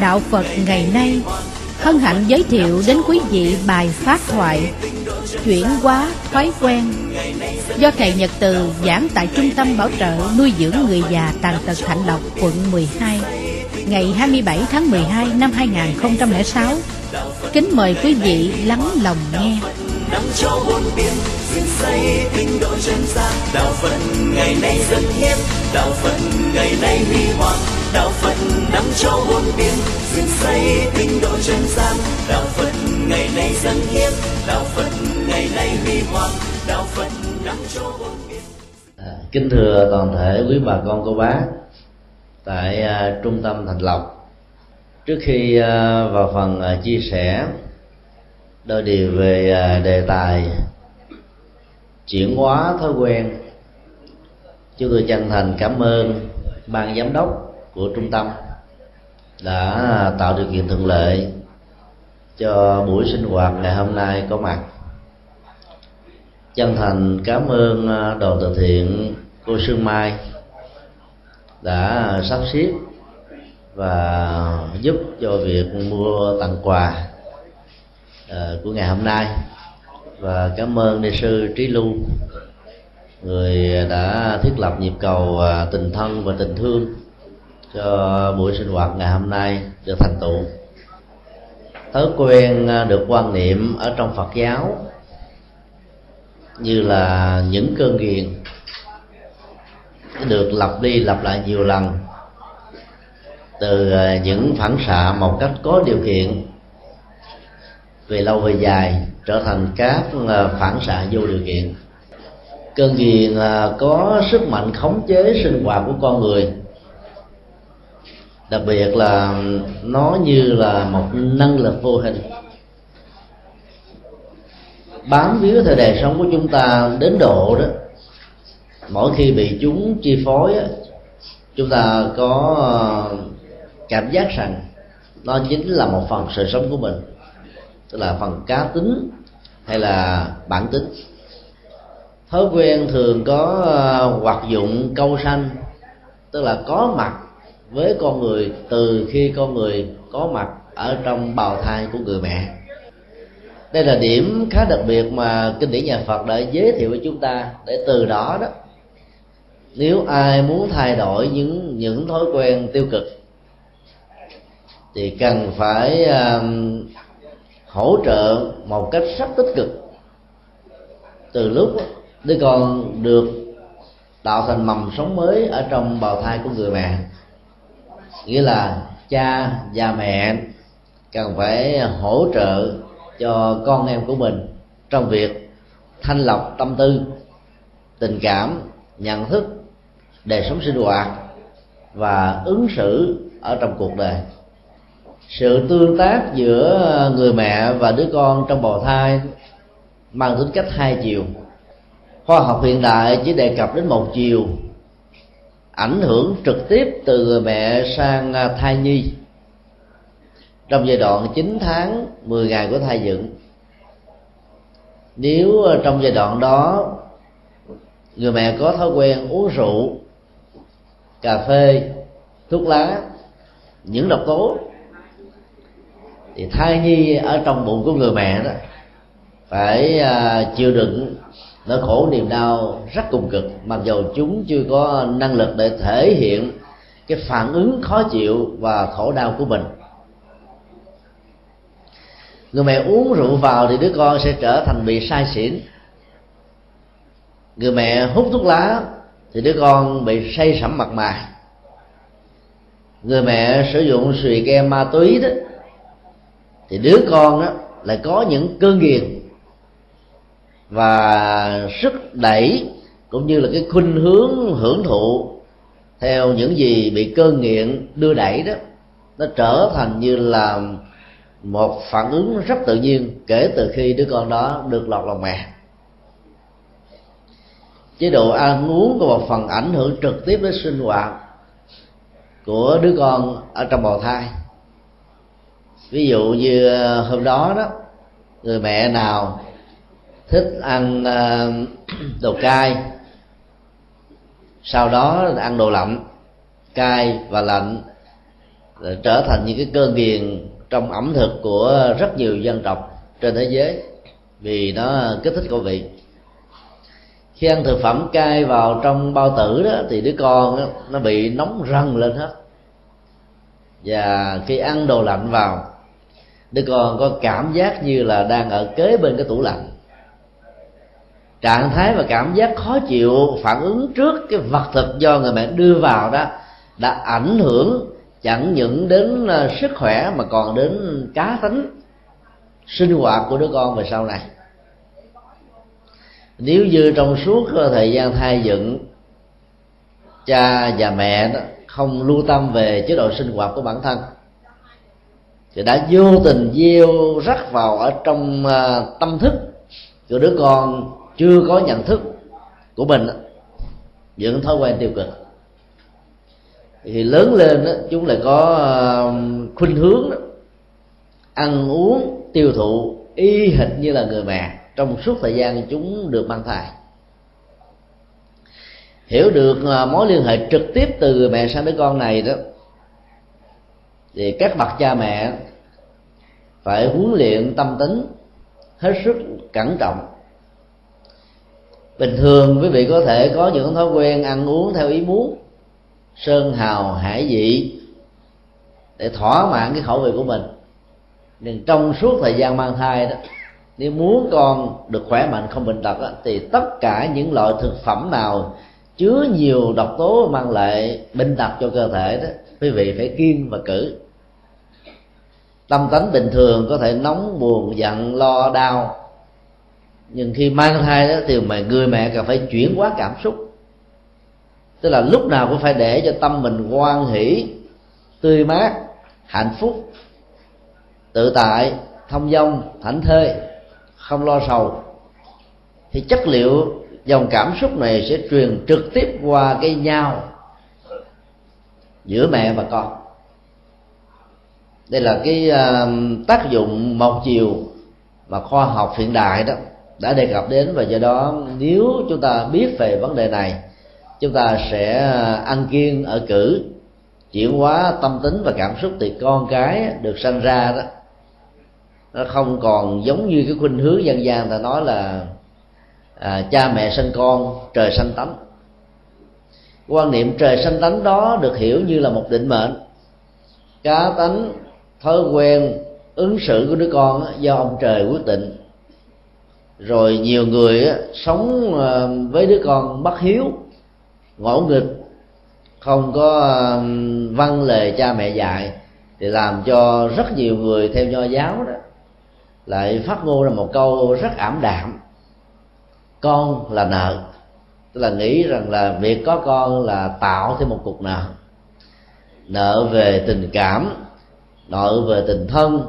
Đạo Phật ngày nay Hân hạnh giới thiệu đến quý vị bài phát thoại Chuyển hóa thói quen Do Thầy Nhật Từ giảng tại Trung tâm Bảo trợ Nuôi dưỡng người già tàn tật Thạnh Lộc, quận 12 Ngày 27 tháng 12 năm 2006 Kính mời quý vị lắng lòng nghe. Năm cho bốn biển xin xây tinh độ chân gian đạo phật ngày nay dân hiến đạo phật ngày nay huy hoàng đạo phật năm cho bốn biển dựng xây tinh độ trần gian. Đạo phật ngày nay dâng hiến đạo phật ngày nay huy hoàng. Đạo phật năm cho bốn biển À, kính thưa toàn thể quý bà con cô bác tại uh, trung tâm thành lộc. Trước khi uh, vào phần uh, chia sẻ đôi điều về uh, đề tài chuyển hóa thói quen chúng tôi chân thành cảm ơn ban giám đốc của trung tâm đã tạo điều kiện thuận lợi cho buổi sinh hoạt ngày hôm nay có mặt. Chân thành cảm ơn à, đoàn từ thiện cô Sương Mai đã sắp xếp và giúp cho việc mua tặng quà à, của ngày hôm nay. Và cảm ơn ni sư Trí Lưu, người đã thiết lập nhịp cầu à, tình thân và tình thương cho buổi sinh hoạt ngày hôm nay được thành tựu. Thói quen à, được quan niệm ở trong Phật giáo như là những cơn nghiện được lặp đi lặp lại nhiều lần từ à, những phản xạ một cách có điều kiện, về lâu về dài trở thành các à, phản xạ vô điều kiện. Cơn nghiện có sức mạnh khống chế sinh hoạt của con người đặc biệt là nó như là một năng lực vô hình. Bám víu theo đời sống của chúng ta đến độ đó mỗi khi bị chúng chi phối á, chúng ta có ờ, cảm giác rằng nó chính là một phần sự sống của mình. Tức là phần cá tính hay là bản tính. Thói quen thường có ờ, hoạt dụng câu sanh tức là có mặt với con người từ khi con người có mặt ở trong bào thai của người mẹ. Đây là điểm khá đặc biệt mà kinh điển nhà Phật đã giới thiệu với chúng ta để từ đó đó nếu ai muốn thay đổi những những thói quen tiêu cực thì cần phải uh, hỗ trợ một cách rất tích cực. Từ lúc đứa con được tạo thành mầm sống mới ở trong bào thai của người mẹ nghĩa là cha và mẹ cần phải hỗ trợ cho con em của mình trong việc thanh lọc tâm tư, tình cảm, nhận thức đời sống sinh hoạt và ứng xử ở trong cuộc đời. Sự tương tác giữa người mẹ và đứa con trong bào thai mang tính cách hai chiều. Khoa học hiện đại chỉ đề cập đến một chiều ảnh hưởng trực tiếp từ người mẹ sang à, thai nhi. Trong giai đoạn 9 tháng 10 ngày của thai dựng, nếu à, trong giai đoạn đó người mẹ có thói quen uống rượu, cà phê, thuốc lá, những độc tố, thì thai nhi ở trong bụng của người mẹ đó phải à, chịu đựng nỗi khổ niềm đau rất cùng cực, mặc dù chúng chưa có năng lực để thể hiện cái phản ứng khó chịu và khổ đau của mình. Người mẹ uống rượu vào thì đứa con sẽ trở thành bị say xỉn. Người mẹ hút thuốc lá thì đứa con bị say sẩm mặt mày. Người mẹ sử dụng xùy ke ma túy đó thì đứa con đó lại có những cơn nghiện và sức đẩy cũng như là cái khuynh hướng, hưởng thụ theo những gì bị cơn nghiện đưa đẩy đó, nó trở thành như là một phản ứng rất tự nhiên kể từ khi đứa con đó được lọt lòng mẹ. Chế độ ăn uống có một phần ảnh hưởng trực tiếp đến sinh hoạt của đứa con ở trong bào thai. Ví dụ như hôm đó đó, người mẹ nào thích ăn ờ, đồ cay. Sau đó ăn đồ lạnh cay và lạnh trở thành những cái cơn nghiền trong ẩm thực của rất nhiều dân tộc trên thế giới vì nó kích thích khẩu vị. Khi ăn thực phẩm cay vào trong bao tử đó thì đứa con đó, nó bị nóng rần lên hết. Và khi ăn đồ lạnh vào đứa con có cảm giác như là đang ở kế bên cái tủ lạnh trạng thái và cảm giác khó chịu phản ứng trước cái vật thực do người mẹ đưa vào đó đã ảnh hưởng chẳng những đến ờ, sức khỏe mà còn đến cá tính, sinh hoạt của đứa con về sau này. Nếu như trong suốt ờ, thời gian thai dựng, cha và mẹ đó không lưu tâm về chế độ sinh hoạt của bản thân, thì đã vô tình gieo rắc vào ở trong ờ, tâm thức của đứa con chưa có nhận thức của mình những thói quen tiêu cực. Thì lớn lên đó, chúng lại có khuynh hướng đó, ăn uống tiêu thụ y hệt như là người mẹ trong suốt thời gian chúng được mang thai. Hiểu được ờ, mối liên hệ trực tiếp từ người mẹ sang đứa con này đó thì các bậc cha mẹ phải huấn luyện tâm tính hết sức cẩn trọng bình thường quý vị có thể có những thói quen ăn uống theo ý muốn sơn hào hải vị để thỏa mãn cái khẩu vị của mình. Nhưng trong suốt thời gian mang thai đó nếu muốn con được khỏe mạnh không bệnh tật đó, thì tất cả những loại thực phẩm nào chứa nhiều độc tố mang lại bệnh tật cho cơ thể đó quý vị phải kiêng và cử. Tâm tánh bình thường có thể nóng buồn giận lo đau nhưng khi mang thai đó thì mà người mẹ cần phải chuyển hóa cảm xúc. Tức là lúc nào cũng phải để cho tâm mình hoan hỷ tươi mát hạnh phúc tự tại thông dong thảnh thơi không lo sầu. Thì chất liệu dòng cảm xúc này sẽ truyền trực tiếp qua cái nhau giữa mẹ và con. Đây là cái uh, tác dụng một chiều mà khoa học hiện đại đó đã đề cập đến và do đó nếu chúng ta biết về vấn đề này chúng ta sẽ à, ăn kiêng ở cử chuyển hóa tâm tính và cảm xúc thì con cái được sanh ra đó. Nó không còn giống như cái khuynh hướng dân gian ta nói là à, cha mẹ sinh con trời sanh tánh. Quan niệm trời sanh tánh đó được hiểu như là một định mệnh. Cá tánh thói quen ứng xử của đứa con do ông trời quyết định rồi nhiều người sống ờ, với đứa con bất hiếu, ngỗ nghịch, không có văn lề cha mẹ dạy, thì làm cho rất nhiều người theo nho giáo đó, lại phát ngôn ra một câu rất ảm đạm. Con là nợ, tức là nghĩ rằng là việc có con là tạo thêm một cục nợ. Nợ về tình cảm, nợ về tình thân,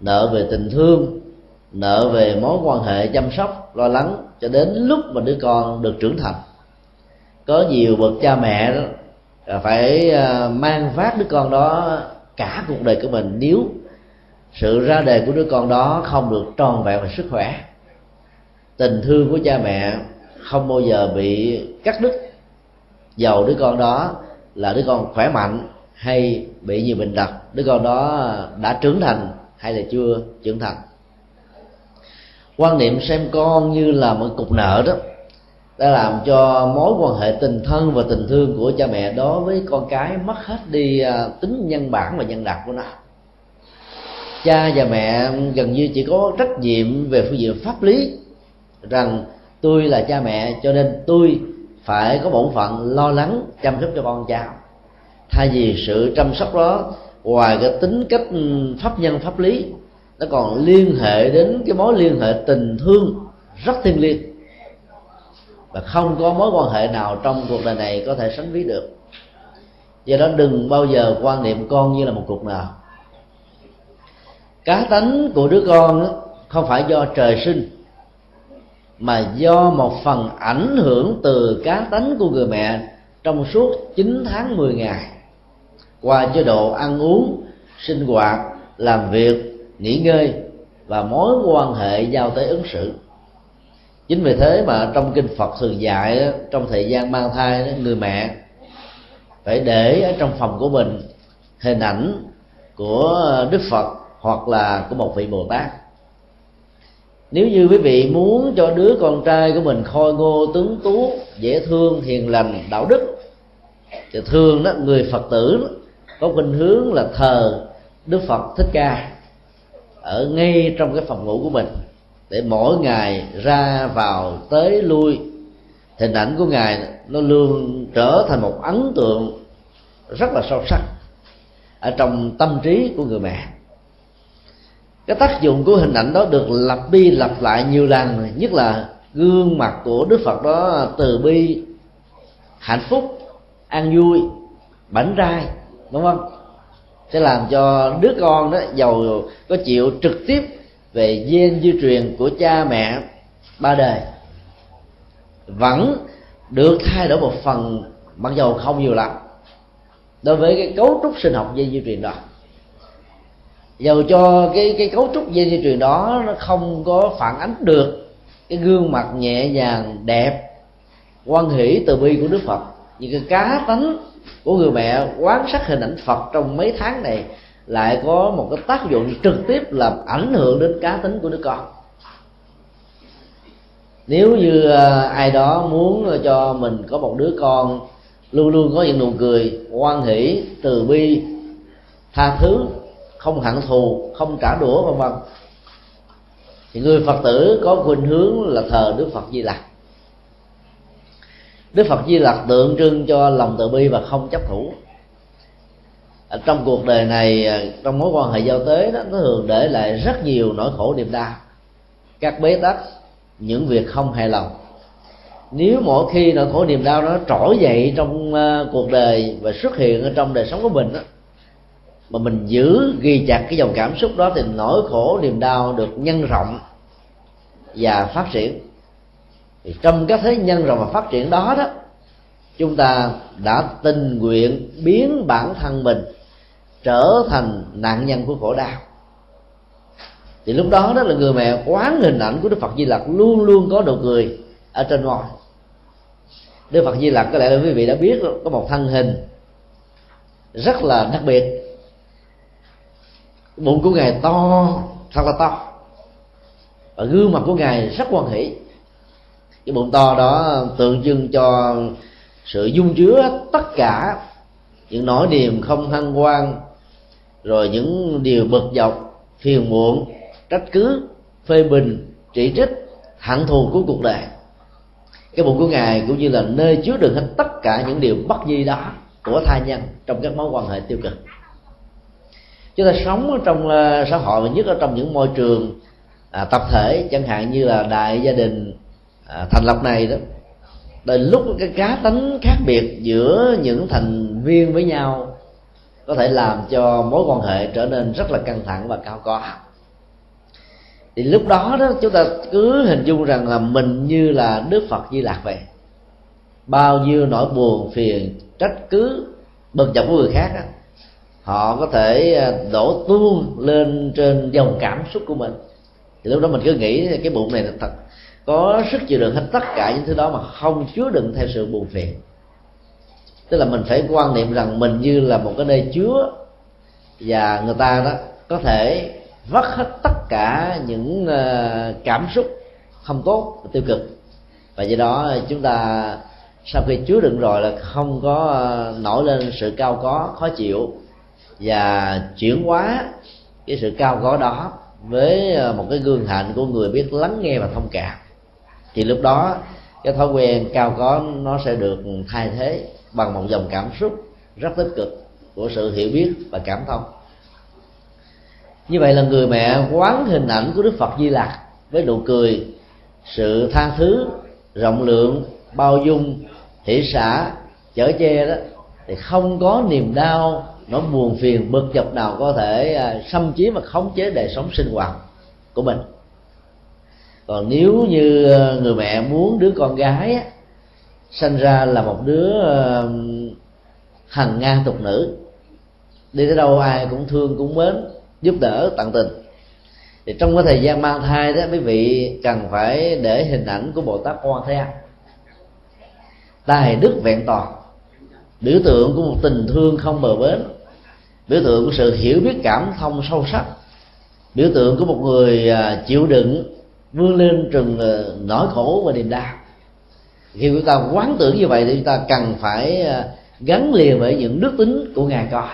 nợ về tình thương nợ về mối quan hệ chăm sóc, lo lắng cho đến lúc mà đứa con được trưởng thành. Có nhiều bậc cha mẹ đó phải à, mang vác đứa con đó cả cuộc đời của mình nếu sự ra đề của đứa con đó không được tròn vẹn về sức khỏe. Tình thương của cha mẹ không bao giờ bị cắt đứt. Dầu đứa con đó là đứa con khỏe mạnh hay bị nhiều bệnh tật, đứa con đó đã trưởng thành hay là chưa trưởng thành quan niệm xem con như là một cục nợ đó, đã làm cho mối quan hệ tình thân và tình thương của cha mẹ đối với con cái mất hết đi à, tính nhân bản và nhân đạo của nó. Cha và mẹ gần như chỉ có trách nhiệm về phương diện pháp lý, rằng tôi là cha mẹ cho nên tôi phải có bổn phận lo lắng chăm sóc cho con cháu. Thay vì sự chăm sóc đó, ngoài cái tính cách ừ, pháp nhân, pháp lý nó còn liên hệ đến cái mối liên hệ tình thương, rất thiêng liêng. Và không có mối quan hệ nào trong cuộc đời này có thể sánh ví được. Do đó đừng bao giờ quan niệm con như là một cuộc nào cá tánh của đứa con không phải do trời sinh, mà do một phần ảnh hưởng từ cá tánh của người mẹ trong suốt 9 tháng 10 ngày. Qua chế độ ăn uống, sinh hoạt, làm việc nghỉ ngơi và mối quan hệ giao tới ứng xử. Chính vì thế mà trong kinh phật thường dạy trong thời gian mang thai người mẹ phải để ở trong phòng của mình hình ảnh của đức phật hoặc là của một vị bồ tát. Nếu như quý vị muốn cho đứa con trai của mình khôi ngô tướng tú, dễ thương, hiền lành, đạo đức, thì thường đó, người phật tử có khuynh hướng là thờ đức phật thích ca ở ngay trong cái phòng ngủ của mình, để mỗi ngày ra vào tới lui. Hình ảnh của ngài nó luôn trở thành một ấn tượng rất là sâu sắc ở trong tâm trí của người mẹ. Cái tác dụng của hình ảnh đó được lặp đi lặp lại nhiều lần, nhất là gương mặt của đức phật đó từ bi, hạnh phúc, an vui, bảnh trai đúng không? Sẽ làm cho đứa con đó giàu có chịu trực tiếp về gen di truyền của cha mẹ ba đời. Vẫn được thay đổi một phần, mặc dầu không nhiều lắm, đối với cái cấu trúc sinh học gen di truyền đó. Dầu cho cái cái cấu trúc gen di truyền đó nó không có phản ánh được cái gương mặt nhẹ nhàng, đẹp quan hỷ từ bi của đức phật những cái cá tánh của người mẹ quán sát hình ảnh phật trong mấy tháng này lại có một cái tác dụng trực tiếp làm ảnh hưởng đến cá tính của đứa con. Nếu như à, ai đó muốn cho mình có một đứa con luôn luôn có những nụ cười hoan hỷ, từ bi, tha thứ, không hận thù, không trả đũa, vân vân, thì người phật tử có khuynh hướng là thờ đức phật di lặc đức phật di lặc tượng trưng cho lòng từ bi và không chấp thủ. Ở trong cuộc đời này à, trong mối quan hệ giao tế đó nó thường để lại rất nhiều nỗi khổ niềm đau. Các bế tắc những việc không hài lòng. Nếu mỗi khi nỗi khổ niềm đau nó trỗi dậy trong à, cuộc đời và xuất hiện ở trong đời sống của mình đó, mà mình giữ ghi chặt cái dòng cảm xúc đó thì nỗi khổ niềm đau được nhân rộng và phát triển thì trong các thế nhân rộng và phát triển đó đó, chúng ta đã tình nguyện biến bản thân mình trở thành nạn nhân của khổ đau. Thì lúc đó đó là người mẹ quán hình ảnh của đức phật di lặc luôn luôn có nụ cười ở trên ngôi đức phật di lặc có lẽ là quý vị đã biết có một thân hình rất là đặc biệt. Bụng của ngài to, thật là to. Và gương mặt của ngài rất quan hỷ cái bụng to đó tượng trưng cho sự dung chứa tất cả những nỗi niềm không hân hoan rồi những điều bực dọc phiền muộn trách cứ phê bình chỉ trích hận thù của cuộc đời. Cái bụng của ngài cũng như là nơi chứa đựng hết tất cả những điều bất di đó của thai nhân trong các mối quan hệ tiêu cực. Chúng ta sống trong ờ, xã hội nhất ở trong những môi trường à, tập thể chẳng hạn như là đại gia đình à, thành lập này đó đến lúc cái cá tính khác biệt giữa những thành viên với nhau có thể làm cho mối quan hệ trở nên rất là căng thẳng và cao co thì lúc đó đó chúng ta cứ hình dung rằng là mình như là đức phật di lạc vậy. Bao nhiêu nỗi buồn phiền trách cứ bực dọc của người khác đó, họ có thể à, đổ tuôn lên trên dòng cảm xúc của mình. Thì lúc đó mình cứ nghĩ cái bụng này là thật có sức chịu đựng hết tất cả những thứ đó mà không chứa đựng theo sự buồn phiền. Tức là mình phải quan niệm rằng mình như là một cái nơi chứa và người ta đó có thể vắt hết tất cả những ờ, cảm xúc không tốt tiêu cực. Và do đó chúng ta sau khi chứa đựng rồi là không có ờ, nổi lên sự cao có, khó chịu và chuyển hóa cái sự cao có đó với ờ, một cái gương hạnh của người biết lắng nghe và thông cảm thì lúc đó, cái thói quen cao có nó sẽ được thay thế bằng một dòng cảm xúc rất tích cực của sự hiểu biết và cảm thông. Như vậy là người mẹ quán hình ảnh của đức phật di lặc với nụ cười, sự tha thứ, rộng lượng, bao dung hỷ xã chở che đó, thì không có niềm đau, nó buồn phiền, bực dọc nào có thể à, xâm chiếm và khống chế đời sống sinh hoạt của mình còn nếu như ờ, người mẹ muốn đứa con gái á, sinh ra là một đứa ờ, hằng ngang tục nữ đi tới đâu ai cũng thương cũng mến giúp đỡ tận tình. Thì trong cái thời gian mang thai đó quý vị cần phải để hình ảnh của bồ tát quan thế âm. Tài đức vẹn toàn. Biểu tượng của một tình thương không bờ bến. Biểu tượng của sự hiểu biết cảm thông sâu sắc. Biểu tượng của một người ờ, chịu đựng vươn lên trừng ờ, nỗi khổ và niềm đau. Khi chúng ta quán tưởng như vậy thì chúng ta cần phải ờ, gắn liền với những đức tính của ngài con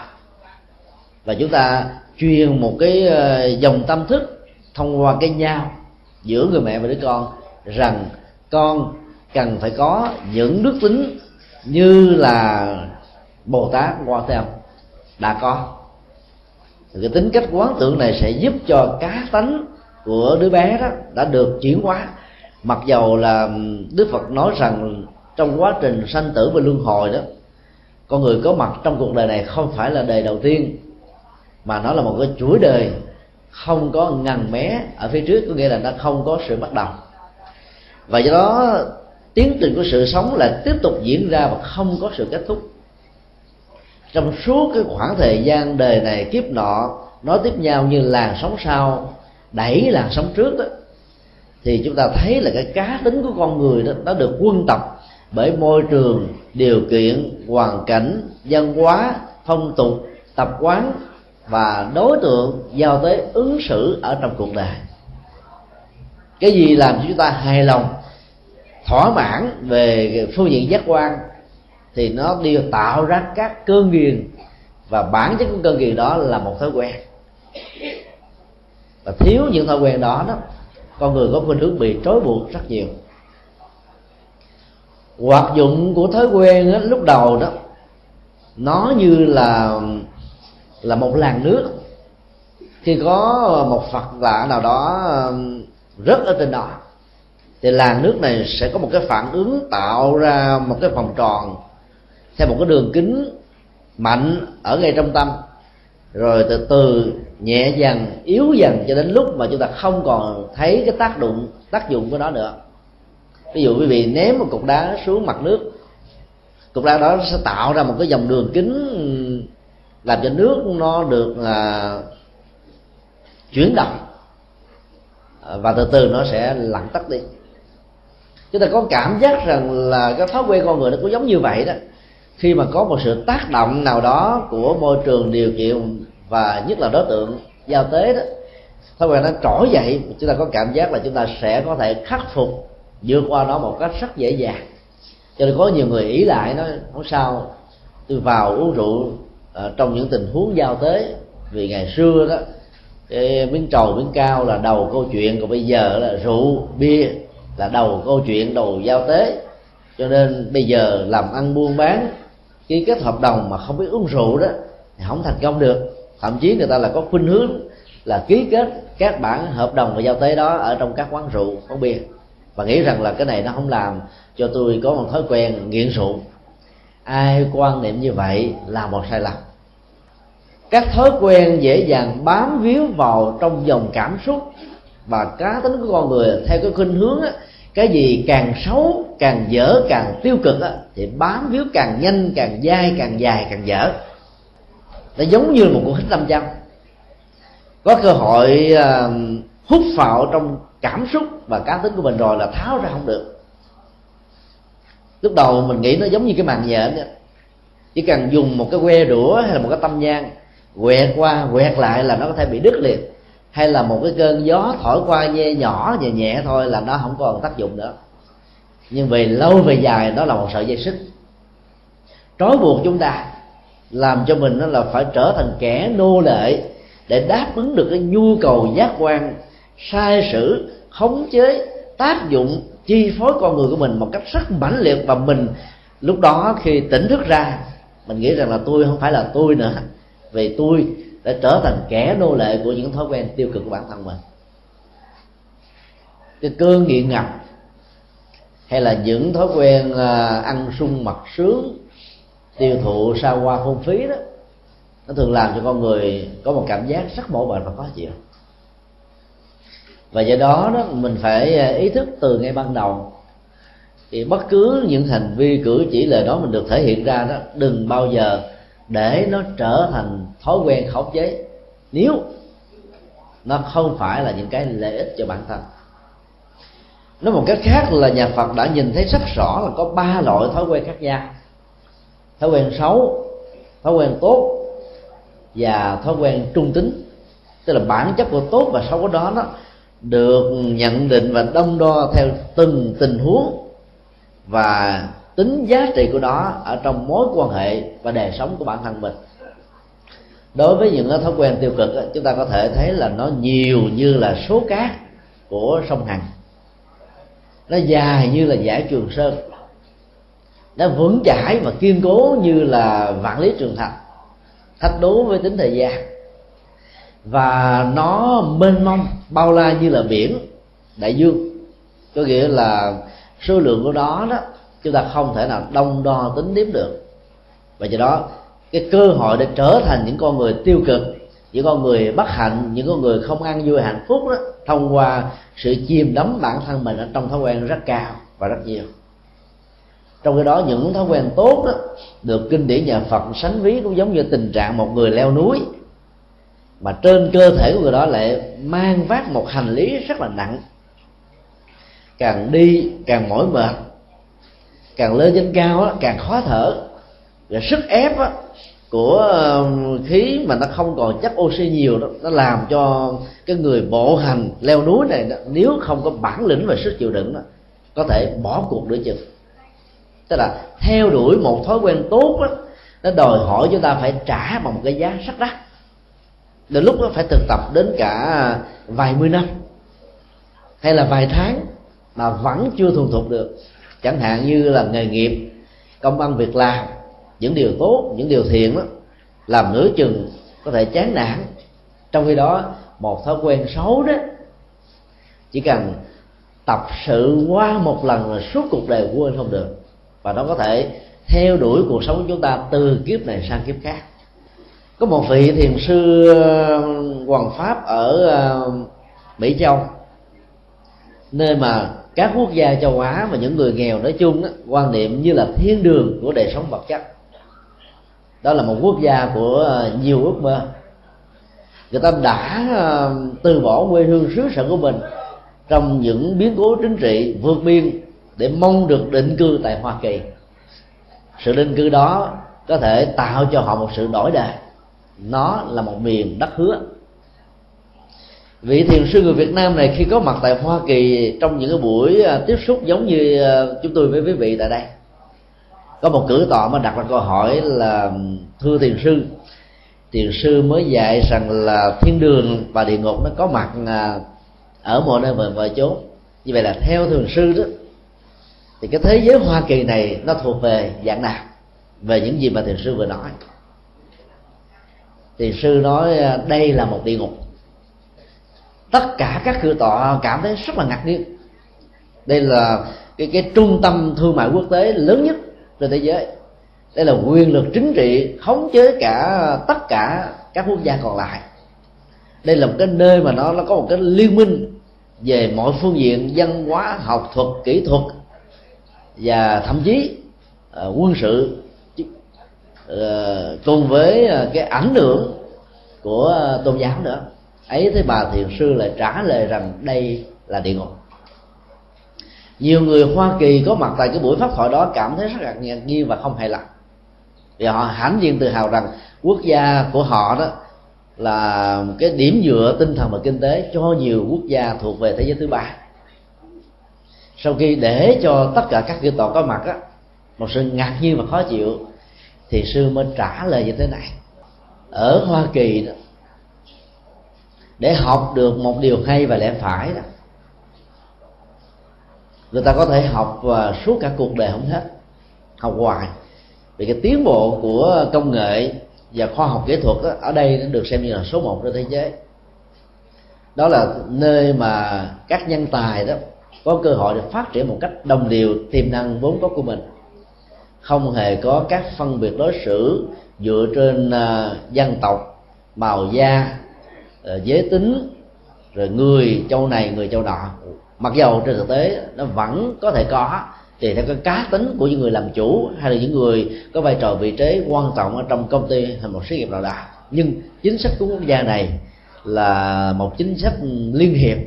và chúng ta truyền một cái ờ, dòng tâm thức thông qua cái nhau giữa người mẹ và đứa con rằng con cần phải có những đức tính như là bồ tát quan thế âm đã có. Thì cái tính cách quán tưởng này sẽ giúp cho cá tánh của đứa bé đó đã được chuyển hóa. Mặc dầu là đức phật nói rằng trong quá trình sanh tử và luân hồi đó, con người có mặt trong cuộc đời này không phải là đời đầu tiên, mà nó là một cái chuỗi đời không có ngần mé ở phía trước, có nghĩa là nó không có sự bắt đầu. Và do đó, tiến trình của sự sống là tiếp tục diễn ra và không có sự kết thúc. Trong suốt cái khoảng thời gian đời này, kiếp nọ nó tiếp nhau như làn sóng sau đẩy làn sóng trước đó thì chúng ta thấy là cái cá tính của con người đó, nó được quân tập bởi môi trường, điều kiện, hoàn cảnh, văn hóa, phong tục, tập quán và đối tượng giao tới ứng xử ở trong cuộc đời. Cái gì làm cho chúng ta hài lòng, thỏa mãn về phương diện giác quan thì nó đều tạo ra các cơn nghiền và bản chất của cơn nghiền đó là một thói quen và thiếu những thói quen đó đó con người có khuynh hướng bị trói buộc rất nhiều. Hoạt dụng của thói quen đó, lúc đầu đó nó như là là một làn nước. Khi có một phật lạ nào đó um, rất ở trên đó thì làn nước này sẽ có một cái phản ứng tạo ra một cái vòng tròn theo một cái đường kính mạnh ở ngay trong tâm rồi từ từ nhẹ dần, yếu dần cho đến lúc mà chúng ta không còn thấy cái tác dụng tác dụng của nó nữa. Ví dụ quý vị ném một cục đá xuống mặt nước, cục đá đó sẽ tạo ra một cái dòng đường kính làm cho nước nó được là chuyển động. À, và từ từ nó sẽ lặng tắt đi. Chúng ta có cảm giác rằng là cái thói quen con người nó cũng giống như vậy đó. Khi mà có một sự tác động nào đó của môi trường điều kiện và nhất là đối tượng giao tế đó thói quen nó trỗi dậy chúng ta có cảm giác là chúng ta sẽ có thể khắc phục vượt qua nó một cách rất dễ dàng. Cho nên có nhiều người ý lại nói không sao tôi vào uống rượu à, trong những tình huống giao tế vì ngày xưa đó cái miếng trầu miếng cao là đầu câu chuyện còn bây giờ là rượu bia là đầu câu chuyện đầu giao tế. Cho nên bây giờ làm ăn buôn bán ký kết hợp đồng mà không biết uống rượu đó thì không thành công được thậm chí người ta là có khuynh hướng là ký kết các bản hợp đồng và giao tế đó ở trong các quán rượu quán bia. Và nghĩ rằng là cái này nó không làm cho tôi có một thói quen nghiện rượu. Ai quan niệm như vậy là một sai lầm. Các thói quen dễ dàng bám víu vào trong dòng cảm xúc và cá tính của con người theo cái khuynh hướng á, cái gì càng xấu càng dở càng tiêu cực á, thì bám víu càng nhanh càng dai càng dài càng dở nó giống như một cuộc hít lâm châm có cơ hội uh, hút phạo trong cảm xúc và cá tính của mình rồi là tháo ra không được. Lúc đầu mình nghĩ nó giống như cái màn nhện chỉ cần dùng một cái que đũa hay là một cái tâm nhang quẹt qua quẹt lại là nó có thể bị đứt liền. Hay là một cái cơn gió thổi qua nhẹ nhỏ nhẹ nhẹ thôi là nó không còn tác dụng nữa. Nhưng về lâu về dài đó là một sợi dây xích. Trói buộc chúng ta làm cho mình nó là phải trở thành kẻ nô lệ để đáp ứng được cái nhu cầu giác quan, sai sử, khống chế, tác dụng, chi phối con người của mình một cách rất mãnh liệt và mình lúc đó khi tỉnh thức ra, mình nghĩ rằng là tôi không phải là tôi nữa. Vì tôi đã trở thành kẻ nô lệ của những thói quen tiêu cực của bản thân mình. Cái cơn nghiện ngập hay là những thói quen à, ăn sung mặc sướng tiêu thụ xa hoa phung phí đó, nó thường làm cho con người có một cảm giác rất mỏi bệnh và khó chịu. Và do đó đó, mình phải ờ, ý thức từ ngay ban đầu. Thì bất cứ những hành vi, cử chỉ, lời đó mình được thể hiện ra đó, đừng bao giờ để nó trở thành thói quen khống chế. Nếu nó không phải là những cái lợi ích cho bản thân. Nói một cách khác là nhà phật đã nhìn thấy rất rõ là có ba loại thói quen khác nhau thói quen xấu, thói quen tốt và thói quen trung tính. Tức là bản chất của tốt và xấu của đó nó được nhận định và đông đo theo từng tình huống và tính giá trị của đó ở trong mối quan hệ và đời sống của bản thân mình. Đối với những thói quen tiêu cực chúng ta có thể thấy là nó nhiều như là số cát của sông hằng. Nó dài như là giải trường sơn nó vững chãi và kiên cố như là vạn lý trường thành thách đố với tính thời gian. Và nó mênh mông, bao la như là biển, đại dương. Có nghĩa là số lượng của nó đó, chúng ta không thể nào đông đo tính đếm được. Và do đó, cái cơ hội để trở thành những con người tiêu cực, những con người bất hạnh, những con người không ăn vui hạnh phúc đó, thông qua sự chìm đắm bản thân mình ở trong thói quen rất cao và rất nhiều trong khi đó những thói quen tốt đó được kinh điển nhà Phật sánh ví cũng giống như tình trạng một người leo núi. Mà trên cơ thể của người đó lại mang vác một hành lý rất là nặng. Càng đi càng mỏi mệt. Càng lên trên cao đó, càng khó thở. Và sức ép đó, của khí mà nó không còn chất oxy nhiều đó nó làm cho cái người bộ hành leo núi này đó, nếu không có bản lĩnh và sức chịu đựng đó có thể bỏ cuộc nữa chừng tức là theo đuổi một thói quen tốt đó, nó đòi hỏi chúng ta phải trả bằng một cái giá rất đắt. Đến lúc nó phải thực tập đến cả vài mươi năm hay là vài tháng mà vẫn chưa thuần thục được. Chẳng hạn như là nghề nghiệp công ăn việc làm những điều tốt những điều thiện đó làm nửa chừng có thể chán nản. Trong khi đó một thói quen xấu đó chỉ cần tập sự qua một lần là suốt cuộc đời quên không được và nó có thể theo đuổi cuộc sống của chúng ta từ kiếp này sang kiếp khác. Có một vị thiền sư um, hoàng pháp ở um, mỹ châu nơi mà các quốc gia châu á và những người nghèo nói chung đó, quan niệm như là thiên đường của đời sống vật chất. Đó là một quốc gia của uh, nhiều ước mơ. Người ta đã um, từ bỏ quê hương xứ sở của mình trong những biến cố chính trị vượt biên để mong được định cư tại hoa kỳ. Sự định cư đó có thể tạo cho họ một sự đổi đời. Nó là một miền đất hứa. Vị thiền sư người Việt Nam này khi có mặt tại Hoa Kỳ trong những cái buổi à, tiếp xúc giống như à, chúng tôi với quý vị tại đây có một cử tọa mà đặt ra câu hỏi là thưa thiền sư thiền sư mới dạy rằng là thiên đường và địa ngục nó có mặt à, ở mọi nơi và chỗ, chốn như vậy là theo thiền sư đó thì cái thế giới Hoa Kỳ này nó thuộc về dạng nào? Về những gì mà thiền sư vừa nói. Thiền sư nói à, đây là một địa ngục. Tất cả các cửa tọa cảm thấy rất là ngạc nhiên. Đây là cái cái trung tâm thương mại quốc tế lớn nhất trên thế giới. Đây là quyền lực chính trị khống chế cả tất cả các quốc gia còn lại. Đây là một cái nơi mà nó nó có một cái liên minh về mọi phương diện văn hóa, học thuật, kỹ thuật và thậm chí uh, quân sự uh, cùng với uh, cái ảnh hưởng của uh, tôn giáo nữa. Ấy thế bà thiền sư lại trả lời rằng đây là địa ngục. Nhiều người hoa kỳ có mặt tại cái buổi pháp thoại đó cảm thấy rất là ngạc nhiên và không hài lòng. Vì họ hãnh diện tự hào rằng quốc gia của họ đó là cái điểm dựa tinh thần và kinh tế cho nhiều quốc gia thuộc về thế giới thứ ba sau khi để cho tất cả các kiên tọa có mặt á một sự ngạc nhiên và khó chịu thì sư mới trả lời như thế này. Ở hoa kỳ đó để học được một điều hay và lẽ phải đó người ta có thể học và suốt cả cuộc đời không hết học hoài. Vì cái tiến bộ của công nghệ và khoa học kỹ thuật đó, ở đây nó được xem như là số một trên thế giới. Đó là nơi mà các nhân tài đó có cơ hội để phát triển một cách đồng đều tiềm năng vốn có của mình. Không hề có các phân biệt đối xử dựa trên uh, dân tộc màu da uh, giới tính rồi người châu này người châu nọ. Mặc dầu trên thực tế nó vẫn có thể có tùy theo cái cá tính của những người làm chủ hay là những người có vai trò vị trí quan trọng ở trong công ty hay một xí nghiệp nào đó. Nhưng chính sách của quốc gia này là một chính sách liên hiệp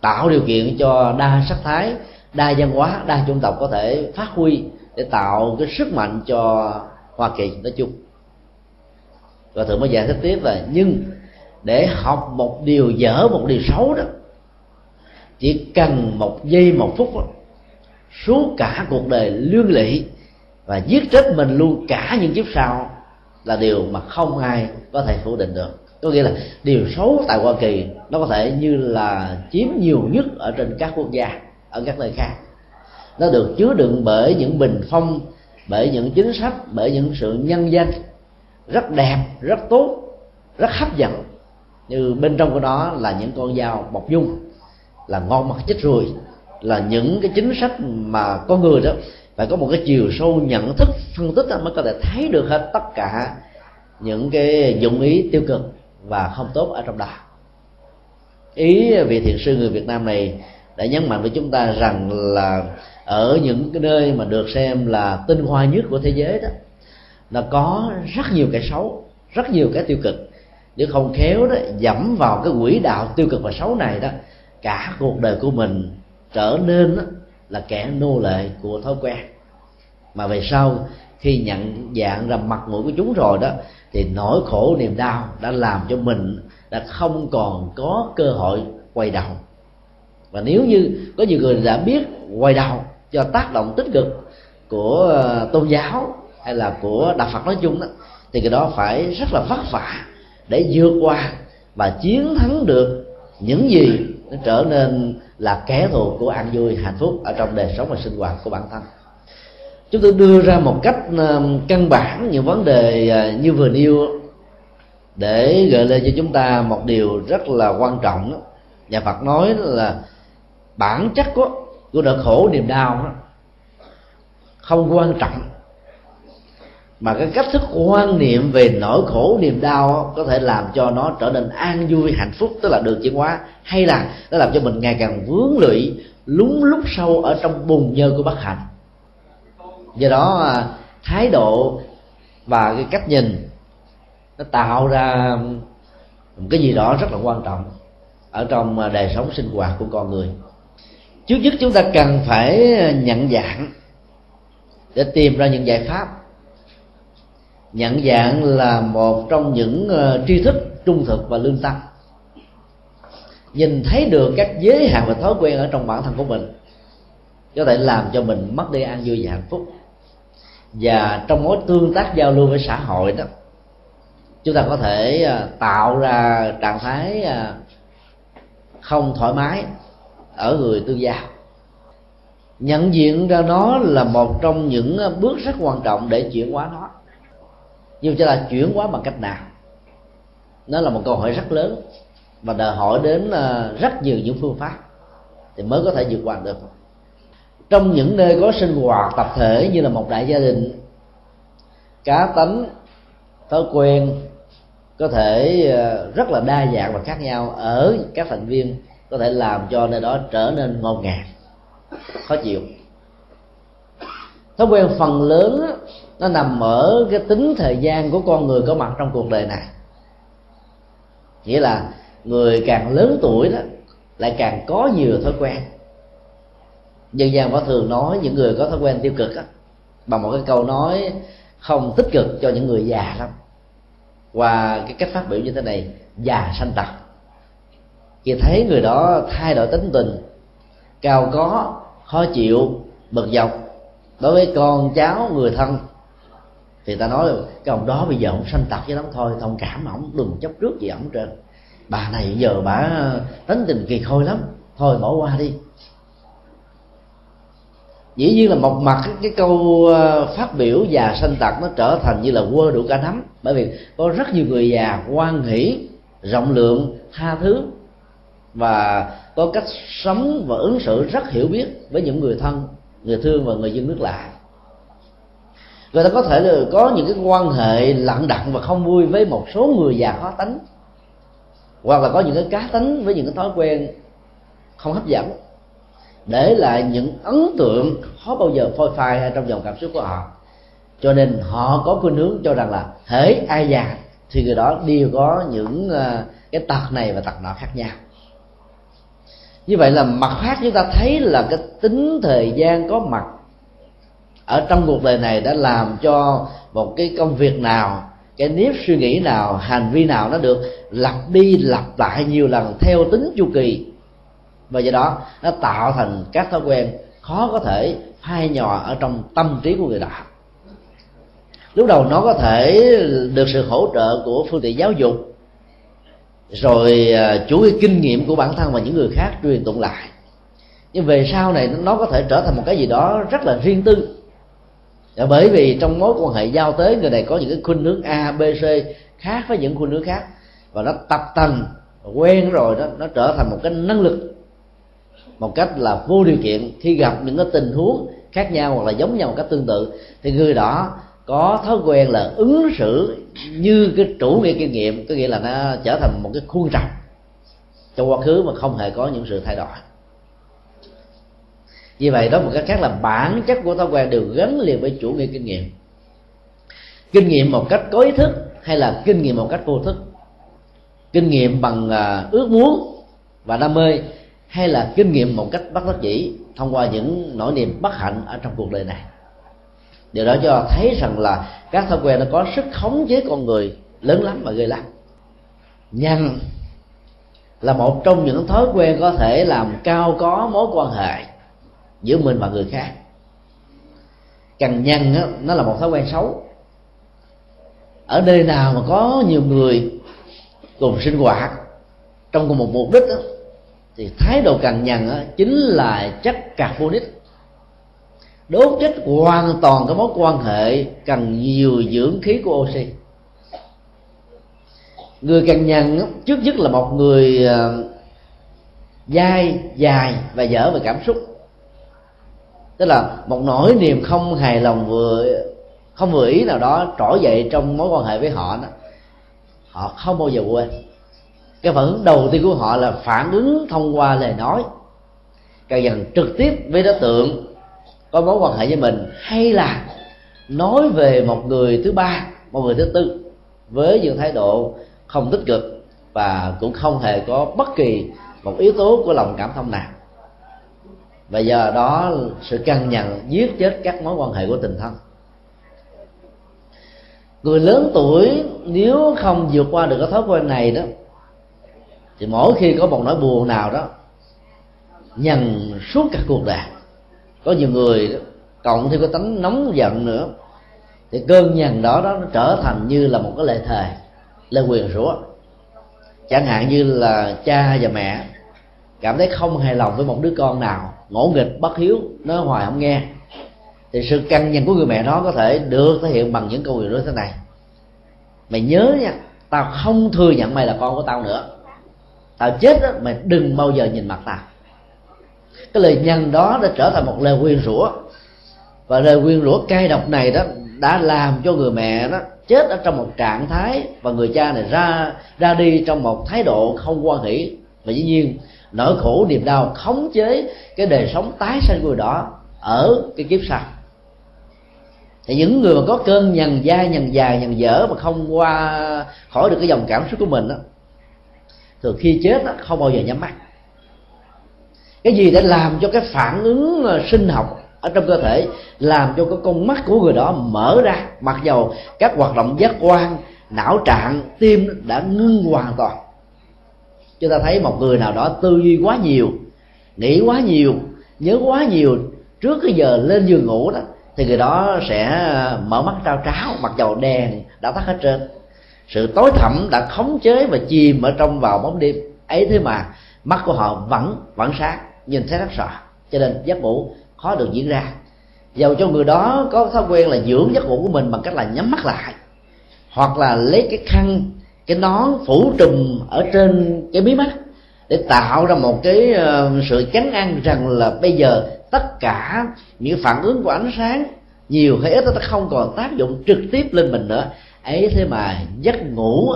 tạo điều kiện cho đa sắc thái đa văn hóa đa dân tộc có thể phát huy để tạo cái sức mạnh cho hoa kỳ nói chung. Và thượng mới giải thích tiếp là nhưng để học một điều dở một điều xấu đó chỉ cần một giây một phút đó, suốt cả cuộc đời lương lị và giết chết mình luôn cả những kiếp sau là điều mà không ai có thể phủ định được có nghĩa là điều xấu tại hoa kỳ nó có thể như là chiếm nhiều nhất ở trên các quốc gia, ở các nơi khác. Nó được chứa đựng bởi những bình phong, bởi những chính sách, bởi những sự nhân danh rất đẹp, rất tốt, rất hấp dẫn. Như bên trong của nó là những con dao bọc dung, là ngon mặt chết ruồi là những cái chính sách mà có người đó phải có một cái chiều sâu nhận thức, phân tích mới có thể thấy được hết tất cả những cái dụng ý tiêu cực và không tốt ở trong đó. Ý vị thiền sư người Việt Nam này đã nhấn mạnh với chúng ta rằng là ở những cái nơi mà được xem là tinh hoa nhất của thế giới đó nó có rất nhiều cái xấu rất nhiều cái tiêu cực. Nếu không khéo đó dẫm vào cái quỹ đạo tiêu cực và xấu này đó cả cuộc đời của mình trở nên đó, là kẻ nô lệ của thói quen. Mà về sau khi nhận dạng ra mặt mũi của chúng rồi đó, thì nỗi khổ niềm đau đã làm cho mình đã không còn có cơ hội quay đầu. Và nếu như có nhiều người đã biết quay đầu do tác động tích cực của ờ, tôn giáo hay là của đạo phật nói chung đó, thì cái đó phải rất là vất vả để vượt qua và chiến thắng được những gì nó trở nên là kẻ thù của an vui hạnh phúc ở trong đời sống và sinh hoạt của bản thân chúng tôi đưa ra một cách ờ, căn bản những vấn đề ờ, như vừa nêu để gợi lên cho chúng ta một điều rất là quan trọng nhà Phật nói là bản chất của của nỗi khổ niềm đau đó không quan trọng. Mà cái cách thức quan niệm về nỗi khổ niềm đau có thể làm cho nó trở nên an vui, hạnh phúc, tức là được chuyển hóa. Hay là nó làm cho mình ngày càng vướng lụy lúng lúc sâu ở trong bùn nhơ của bất hạnh do đó à, thái độ và cái cách nhìn nó tạo ra một cái gì đó rất là quan trọng ở trong à, đời sống sinh hoạt của con người. Trước nhất chúng ta cần phải nhận dạng để tìm ra những giải pháp. Nhận dạng là một trong những à, tri thức trung thực và lương tâm. Nhìn thấy được các giới hạn và thói quen ở trong bản thân của mình, có thể làm cho mình mất đi an vui và hạnh phúc và trong mối tương tác giao lưu với xã hội đó, chúng ta có thể à, tạo ra trạng thái à, không thoải mái ở người tương giao. Nhận diện ra nó là một trong những bước rất quan trọng để chuyển hóa nó. Nhưng cho là chuyển hóa bằng cách nào? Nó là một câu hỏi rất lớn và đòi hỏi đến à, rất nhiều những phương pháp thì mới có thể vượt qua được trong những nơi có sinh hoạt tập thể như là một đại gia đình, cá tính thói quen có thể ờ, rất là đa dạng và khác nhau ở các thành viên, có thể làm cho nơi đó trở nên ngột ngạt, khó chịu. Thói quen phần lớn nó nằm ở cái tính thời gian của con người có mặt trong cuộc đời này. Nghĩa là người càng lớn tuổi đó, lại càng có nhiều thói quen dân gian có thường nói những người có thói quen tiêu cực á, bằng một cái câu nói không tích cực cho những người già lắm. Và cái cách phát biểu như thế này già sanh tật. Khi thấy người đó thay đổi tính tình cao có khó chịu bực dọc đối với con cháu người thân thì ta nói là cái ông đó bây giờ ông sanh tật với lắm thôi thông cảm ổng đừng chấp trước gì ổng trên bà này giờ bà tính tình kỳ khôi lắm. Thôi bỏ qua đi dĩ nhiên là một mặt cái câu ờ, phát biểu già sanh tật nó trở thành như là quơ đủ cả nắm. Bởi vì có rất nhiều người già quan hỷ, rộng lượng, tha thứ và có cách sống và ứng xử rất hiểu biết với những người thân, người thương và người dân nước lạ. Người ta có thể là có những cái quan hệ lặng đặng và không vui với một số người già khó tánh, hoặc là có những cái cá tính với những cái thói quen không hấp dẫn để lại những ấn tượng khó bao giờ phôi phai trong dòng cảm xúc của họ. Cho nên họ có khuynh hướng cho rằng là hễ ai già thì người đó đều có những ờ, cái tật này và tật nọ khác nhau. Như vậy là mặt khác chúng ta thấy là cái tính thời gian có mặt ở trong cuộc đời này đã làm cho một cái công việc nào, cái nếp suy nghĩ nào, hành vi nào nó được lặp đi lặp lại nhiều lần theo tính chu kỳ và do đó nó tạo thành các thói quen khó có thể phai nhòa ở trong tâm trí của người đó. Lúc đầu nó có thể được sự hỗ trợ của phương tiện giáo dục rồi à, chủ kinh nghiệm của bản thân và những người khác truyền tụng lại. Nhưng về sau này nó có thể trở thành một cái gì đó rất là riêng tư. Và bởi vì trong mối quan hệ giao tế người này có những cái khuynh hướng a b c khác với những khuynh hướng khác. Và nó tập tần quen rồi đó nó trở thành một cái năng lực một cách là vô điều kiện khi gặp những cái tình huống khác nhau hoặc là giống nhau một cách tương tự, thì người đó có thói quen là ứng xử như cái chủ nghĩa kinh nghiệm, có nghĩa là nó trở thành một cái khuôn trồng trong quá khứ mà không hề có những sự thay đổi. Vì vậy đó, một cách khác là bản chất của thói quen đều gắn liền với chủ nghĩa kinh nghiệm. Kinh nghiệm một cách có ý thức hay là kinh nghiệm một cách vô thức? Kinh nghiệm bằng à, ước muốn và đam mê hay là kinh nghiệm một cách bất đắc dĩ thông qua những nỗi niềm bất hạnh ở trong cuộc đời này? Điều đó cho thấy rằng là các thói quen nó có sức khống chế con người lớn lắm và ghê lắm. Nhằn là một trong những thói quen có thể làm cao có mối quan hệ giữa mình và người khác. Cằn nhằn á, nó là một thói quen xấu. Ở nơi nào mà có nhiều người cùng sinh hoạt trong cùng một mục đích đó, thì thái độ cằn nhằn á, chính là chất carbonic. Đốt chết hoàn toàn cái mối quan hệ cần nhiều dưỡng khí của oxy. Người cằn nhằn trước nhất là một người ờ, dai dài và dở về cảm xúc. Tức là một nỗi niềm không hài lòng vừa không vừa ý nào đó trỗi dậy trong mối quan hệ với họ đó họ không bao giờ quên cái phản ứng đầu tiên của họ là phản ứng thông qua lời nói. Càng dần trực tiếp với đối tượng có mối quan hệ với mình, hay là nói về một người thứ ba, một người thứ tư, với những thái độ không tích cực và cũng không hề có bất kỳ một yếu tố của lòng cảm thông nào. Và giờ đó, sự căng nhận giết chết các mối quan hệ của tình thân. Người lớn tuổi, nếu không vượt qua được cái thói quen này đó thì mỗi khi có một nỗi buồn nào đó, nhằn suốt cả cuộc đời. Có nhiều người cộng thêm cái tánh nóng giận nữa, thì cơn nhằn đó đó nó trở thành như là một cái lệ thề lời quyền rủa. Chẳng hạn như là cha và mẹ cảm thấy không hài lòng với một đứa con nào, ngỗ nghịch, bất hiếu nói hoài không nghe, thì sự căng nhằn của người mẹ đó có thể được thể hiện bằng những câu chuyện như thế này. Mày nhớ nha, tao không thừa nhận mày là con của tao nữa tao chết đó, mày đừng bao giờ nhìn mặt tao. Cái lời nhân đó đã trở thành một lời quyên rủa. Và lời quyên rủa cay độc này đó đã làm cho người mẹ đó chết ở trong một trạng thái và người cha này ra ra đi trong một thái độ không quan hỷ. Và dĩ nhiên, nỗi khổ niềm đau khống chế cái đời sống tái sanh của người đó ở cái kiếp sau. Thì những người mà có cơn nhằn dai nhằn dài nhằn dở mà không qua khỏi được cái dòng cảm xúc của mình đó thường khi chết không bao giờ nhắm mắt. Cái gì để làm cho cái phản ứng ờ, sinh học ở trong cơ thể, làm cho cái con mắt của người đó mở ra, mặc dầu các hoạt động giác quan, não trạng, tim đã ngưng hoàn toàn. Chúng ta thấy một người nào đó tư duy quá nhiều, nghĩ quá nhiều, nhớ quá nhiều, trước cái giờ lên giường ngủ đó, thì người đó sẽ ờ, mở mắt trao tráo, mặc dầu đèn đã tắt hết trơn sự tối thẳm đã khống chế và chìm ở trong vào bóng đêm. Ấy thế mà, mắt của họ vẫn vẫn sáng, nhìn thấy rất rõ. Cho nên giấc ngủ khó được diễn ra. Dầu cho người đó có thói quen là dưỡng giấc ngủ của mình bằng cách là nhắm mắt lại, hoặc là lấy cái khăn, cái nón phủ trùm ở trên cái mí mắt để tạo ra một cái ờ, sự chấn an rằng là bây giờ tất cả những phản ứng của ánh sáng nhiều hay ít, nó không còn tác dụng trực tiếp lên mình nữa ấy thế mà giấc ngủ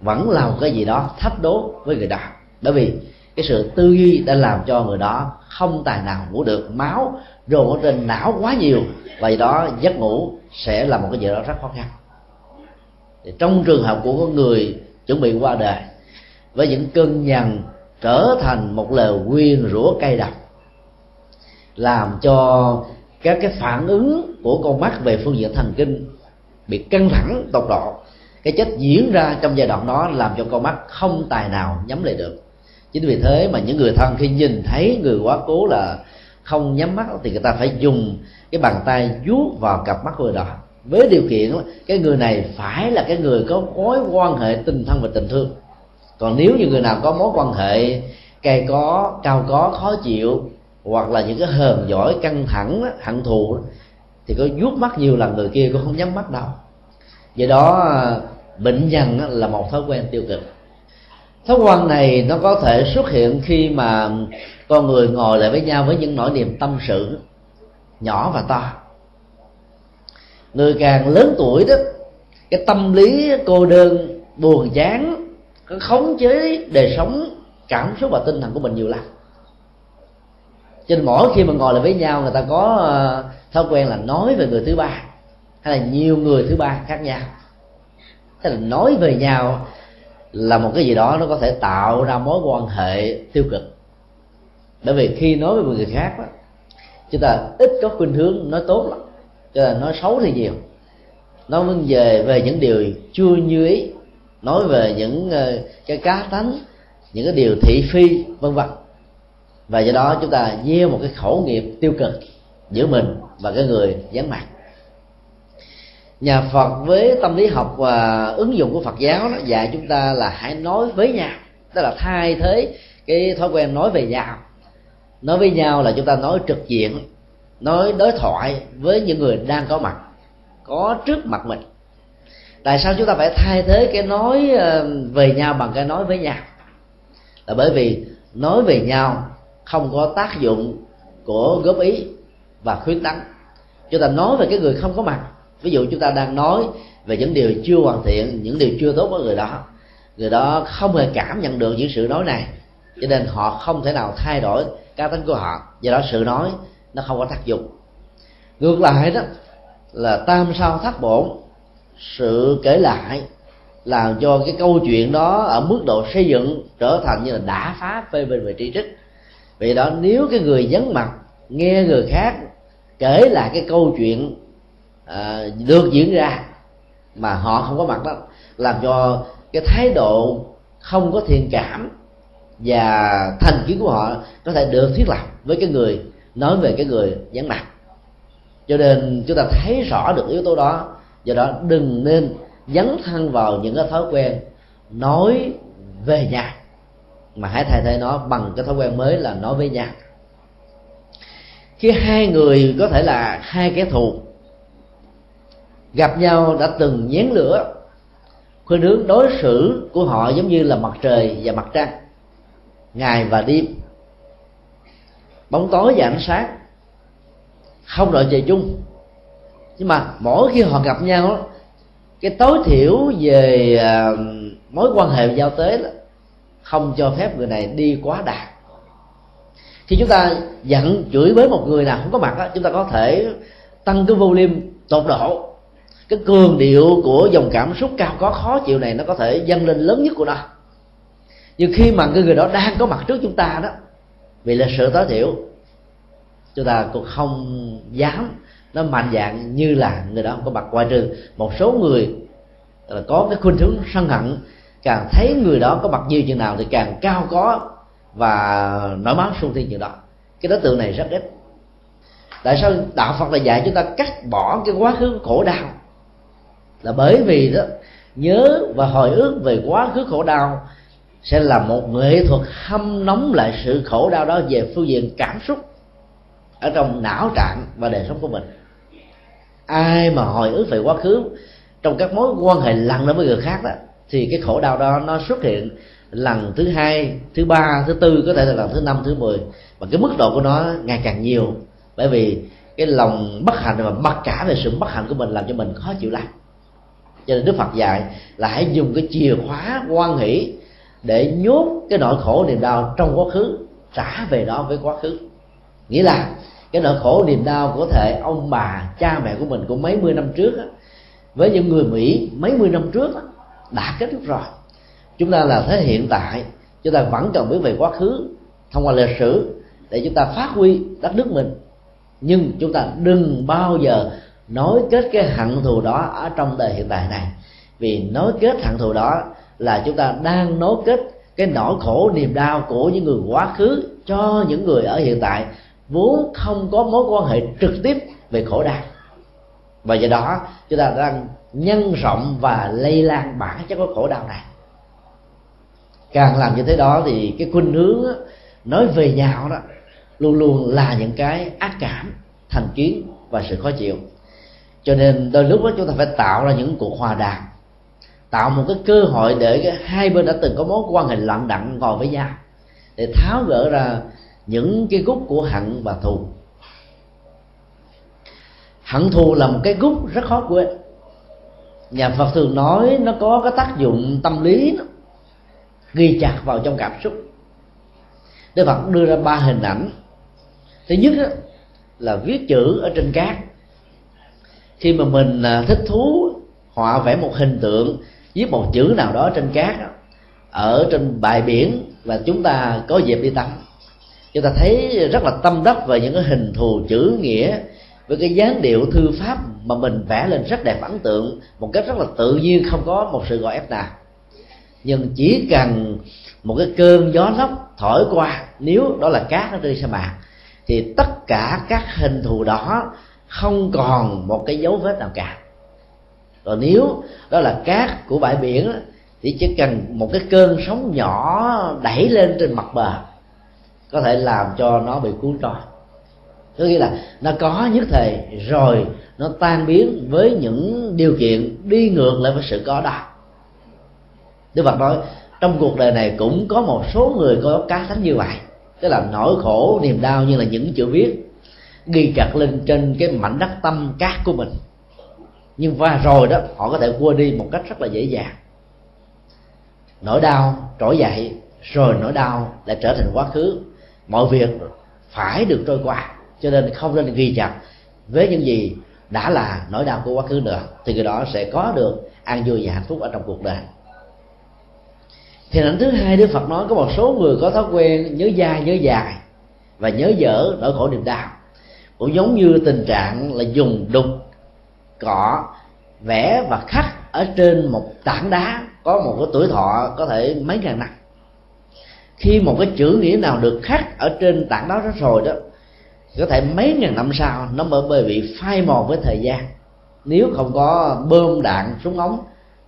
vẫn là một cái gì đó thách đố với người đó. Bởi vì cái sự tư duy đã làm cho người đó không tài nào ngủ được. Máu dồn ở trên não quá nhiều. Và đó giấc ngủ sẽ là một cái gì đó rất khó khăn. Thì trong trường hợp của con người chuẩn bị qua đời, với những cơn nhằn trở thành một lời quyên rủa cay độc, làm cho các cái phản ứng của con mắt về phương diện thần kinh bị căng thẳng tột độ. Cái chết diễn ra trong giai đoạn đó làm cho con mắt không tài nào nhắm lại được. Chính vì thế mà những người thân khi nhìn thấy người quá cố là không nhắm mắt thì người ta phải dùng cái bàn tay vuốt vào cặp mắt người đó. Với điều kiện cái người này phải là cái người có mối quan hệ tình thân và tình thương. Còn nếu như người nào có mối quan hệ cay có, cao có, khó chịu, hoặc là những cái hờn giỏi căng thẳng, hận thù thì có vuốt mắt nhiều lần người kia cũng không nhắm mắt đâu. Do đó, bệnh nhân là một thói quen tiêu cực. Thói quen này nó có thể xuất hiện khi mà con người ngồi lại với nhau với những nỗi niềm tâm sự nhỏ và to. Người càng lớn tuổi đó, cái tâm lý cô đơn, buồn chán, có khống chế đời sống, cảm xúc và tinh thần của mình nhiều lắm cho nên mỗi khi mà ngồi lại với nhau người ta có ờ, thói quen là nói về người thứ ba hay là nhiều người thứ ba khác nhau. Thế là nói về nhau là một cái gì đó nó có thể tạo ra mối quan hệ tiêu cực. Bởi vì khi nói với người khác đó, chúng ta ít có khuynh hướng nói tốt lắm cho là nói xấu thì nhiều. Nói về về những điều chưa như ý nói về những ờ, cái cá tánh những cái điều thị phi vân vân và do đó chúng ta gieo một cái khẩu nghiệp tiêu cực giữa mình và cái người dán mặt. Nhà Phật với tâm lý học và ứng dụng của Phật giáo đó, dạy chúng ta là hãy nói với nhau. Tức là thay thế cái thói quen nói về nhau. Nói với nhau là chúng ta nói trực diện, nói đối thoại với những người đang có mặt, có trước mặt mình. Tại sao chúng ta phải thay thế cái nói ờ, về nhau bằng cái nói với nhau? Là bởi vì nói về nhau không có tác dụng của góp ý và khuyến tấn. Chúng ta nói về cái người không có mặt. Ví dụ chúng ta đang nói về những điều chưa hoàn thiện, những điều chưa tốt của người đó. Người đó không hề cảm nhận được những sự nói này, cho nên họ không thể nào thay đổi cá tính của họ. Do đó sự nói nó không có tác dụng. Ngược lại đó, là tam sao thất bổn, sự kể lại làm cho cái câu chuyện đó ở mức độ xây dựng trở thành như là đã phá phê bình về tri trích vì đó nếu cái người vắng mặt nghe người khác kể lại cái câu chuyện à, được diễn ra mà họ không có mặt đó làm cho cái thái độ không có thiện cảm và thành kiến của họ có thể được thiết lập với cái người nói về cái người vắng mặt. Cho nên chúng ta thấy rõ được yếu tố đó do đó đừng nên dấn thân vào những cái thói quen nói về nhà mà hãy thay thế nó bằng cái thói quen mới là nói với nhau. Khi hai người có thể là hai kẻ thù gặp nhau đã từng nhén lửa khuynh hướng đối xử của họ giống như là mặt trời và mặt trăng ngày và đêm. Bóng tối và ánh sáng không đội trời chung. Nhưng mà mỗi khi họ gặp nhau cái tối thiểu về à, mối quan hệ giao tế đó, không cho phép người này đi quá đạt khi chúng ta giận chửi với một người nào không có mặt đó, chúng ta có thể tăng cái volume tột độ. Cái cường điệu của dòng cảm xúc cao có khó chịu này nó có thể dâng lên lớn nhất của nó. Nhưng khi mà cái người đó đang có mặt trước chúng ta đó vì là sự tối thiểu chúng ta cũng không dám nó mạnh dạng như là người đó không có mặt. Ngoài trừ một số người là có cái khuynh hướng sân hận càng thấy người đó có mặt nhiều chừng nào thì càng cao có và nổi máu sung thiên chừng đó. Cái đối tượng này rất ít tại sao đạo phật là dạy chúng ta cắt bỏ cái quá khứ khổ đau? Là bởi vì đó, nhớ và hồi ức về quá khứ khổ đau sẽ là một nghệ thuật hâm nóng lại sự khổ đau đó về phương diện cảm xúc ở trong não trạng và đời sống của mình. Ai mà hồi ức về quá khứ trong các mối quan hệ lặng với người khác đó thì cái khổ đau đó nó xuất hiện lần thứ hai thứ ba thứ tư có thể là lần thứ năm thứ mười. Và cái mức độ của nó ngày càng nhiều. Bởi vì cái lòng bất hạnh và mặc cả về sự bất hạnh của mình làm cho mình khó chịu lắm cho nên đức phật dạy là hãy dùng cái chìa khóa quan hỷ để nhốt cái nỗi khổ niềm đau trong quá khứ trả về đó với quá khứ. Nghĩa là cái nỗi khổ niềm đau có thể ông bà cha mẹ của mình của mấy mươi năm trước á, với những người mỹ mấy mươi năm trước á, đã kết thúc rồi. Chúng ta là thế hiện tại, chúng ta vẫn cần biết về quá khứ, thông qua lịch sử, để chúng ta phát huy đất nước mình. Nhưng chúng ta đừng bao giờ nối kết cái hận thù đó ở trong đời hiện tại này. Vì nối kết hận thù đó là chúng ta đang nối kết cái nỗi khổ, niềm đau của những người quá khứ cho những người ở hiện tại, vốn không có mối quan hệ trực tiếp về khổ đau. Và do đó, chúng ta đang nhân rộng và lây lan bản chất của khổ đau này. Càng làm như thế đó thì cái khuynh hướng nói về nhau đó, luôn luôn là những cái ác cảm, thành kiến và sự khó chịu. Cho nên đôi lúc đó chúng ta phải tạo ra những cuộc hòa đàm, tạo một cái cơ hội để cái hai bên đã từng có mối quan hệ lặng đặng ngồi với nhau để tháo gỡ ra những cái gút của hận và thù. Hận thù là một cái gút rất khó quên nhà phật thường nói nó có cái tác dụng tâm lý đó, ghi chặt vào trong cảm xúc. Đức phật đưa ra ba hình ảnh. Thứ nhất đó, là viết chữ ở trên cát. Khi mà mình à, thích thú họa vẽ một hình tượng viết một chữ nào đó trên cát ở trên bãi biển và chúng ta có dịp đi tắm. Chúng ta thấy rất là tâm đắc về những cái hình thù chữ nghĩa với cái dáng điệu thư pháp mà mình vẽ lên rất đẹp ấn tượng, một cách rất là tự nhiên, không có một sự gọi ép nào. Nhưng chỉ cần một cái cơn gió lốc thổi qua, nếu đó là cát nó rơi sa mạc, thì tất cả các hình thù đó không còn một cái dấu vết nào cả. Rồi nếu đó là cát của bãi biển thì chỉ cần một cái cơn sóng nhỏ đẩy lên trên mặt bờ, có thể làm cho nó bị cuốn trôi có nghĩa là nó có nhất thời, rồi nó tan biến với những điều kiện đi ngược lại với sự có đó. Đức Phật nói, trong cuộc đời này cũng có một số người có cá tính như vậy. Tức là nỗi khổ, niềm đau như là những chữ viết ghi chặt lên trên cái mảnh đất tâm cát của mình. Nhưng và rồi đó, họ có thể quên đi một cách rất là dễ dàng. Nỗi đau trỗi dậy, rồi nỗi đau lại trở thành quá khứ. Mọi việc phải được trôi qua cho nên không nên ghi chặt. Với những gì đã là nỗi đau của quá khứ nữa, thì người đó sẽ có được an vui và hạnh phúc ở trong cuộc đời. Thì ảnh thứ hai, đức phật nói có một số người có thói quen nhớ dai, nhớ dài và nhớ dở nỗi khổ niềm đau. Cũng giống như tình trạng là dùng đục cọ vẽ và khắc ở trên một tảng đá, có một cái tuổi thọ có thể mấy ngàn năm. Khi một cái chữ nghĩa nào được khắc ở trên tảng đá đó rồi đó có thể mấy ngàn năm sau, nó mới bị phai mòn với thời gian. Nếu không có bơm đạn súng ống,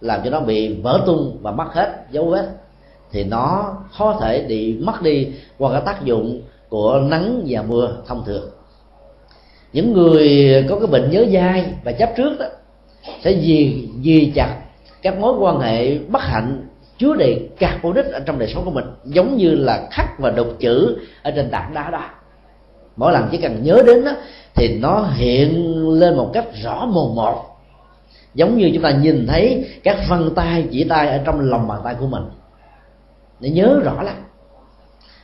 làm cho nó bị vỡ tung và mất hết dấu vết, thì nó khó thể bị mất đi qua cái tác dụng của nắng và mưa thông thường. Những người có cái bệnh nhớ dai và chấp trước đó, sẽ gì gì chặt các mối quan hệ bất hạnh chứa đầy carbonic ở trong đời sống của mình, giống như là khắc và đục chữ ở trên tảng đá đó mỗi lần chỉ cần nhớ đến đó, thì nó hiện lên một cách rõ mồn một. Giống như chúng ta nhìn thấy các vân tay chỉ tay ở trong lòng bàn tay của mình. Để nhớ rõ lắm.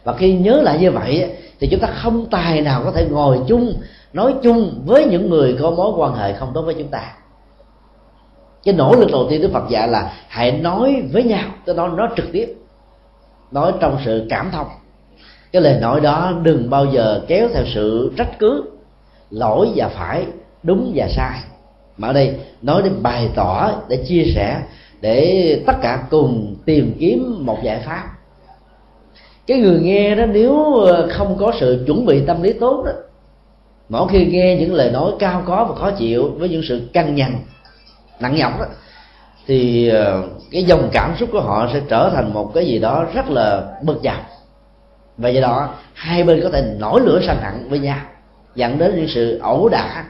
Và khi nhớ lại như vậy thì chúng ta không tài nào có thể ngồi chung nói chung với những người có mối quan hệ không tốt với chúng ta. Cái nỗ lực đầu tiên đức phật dạy là hãy nói với nhau tôi nói nói trực tiếp nói trong sự cảm thông cái lời nói đó đừng bao giờ kéo theo sự trách cứ, lỗi và phải, đúng và sai. Mà ở đây nói để bày tỏ để chia sẻ, để tất cả cùng tìm kiếm một giải pháp. Cái người nghe đó nếu không có sự chuẩn bị tâm lý tốt đó, mỗi khi nghe những lời nói cao có và khó chịu với những sự căng nhằn, nặng nhọc đó, thì ờ, cái dòng cảm xúc của họ sẽ trở thành một cái gì đó rất là bực dọc và do đó hai bên có thể nổi lửa sang hẳn với nhau dẫn đến những sự ẩu đả.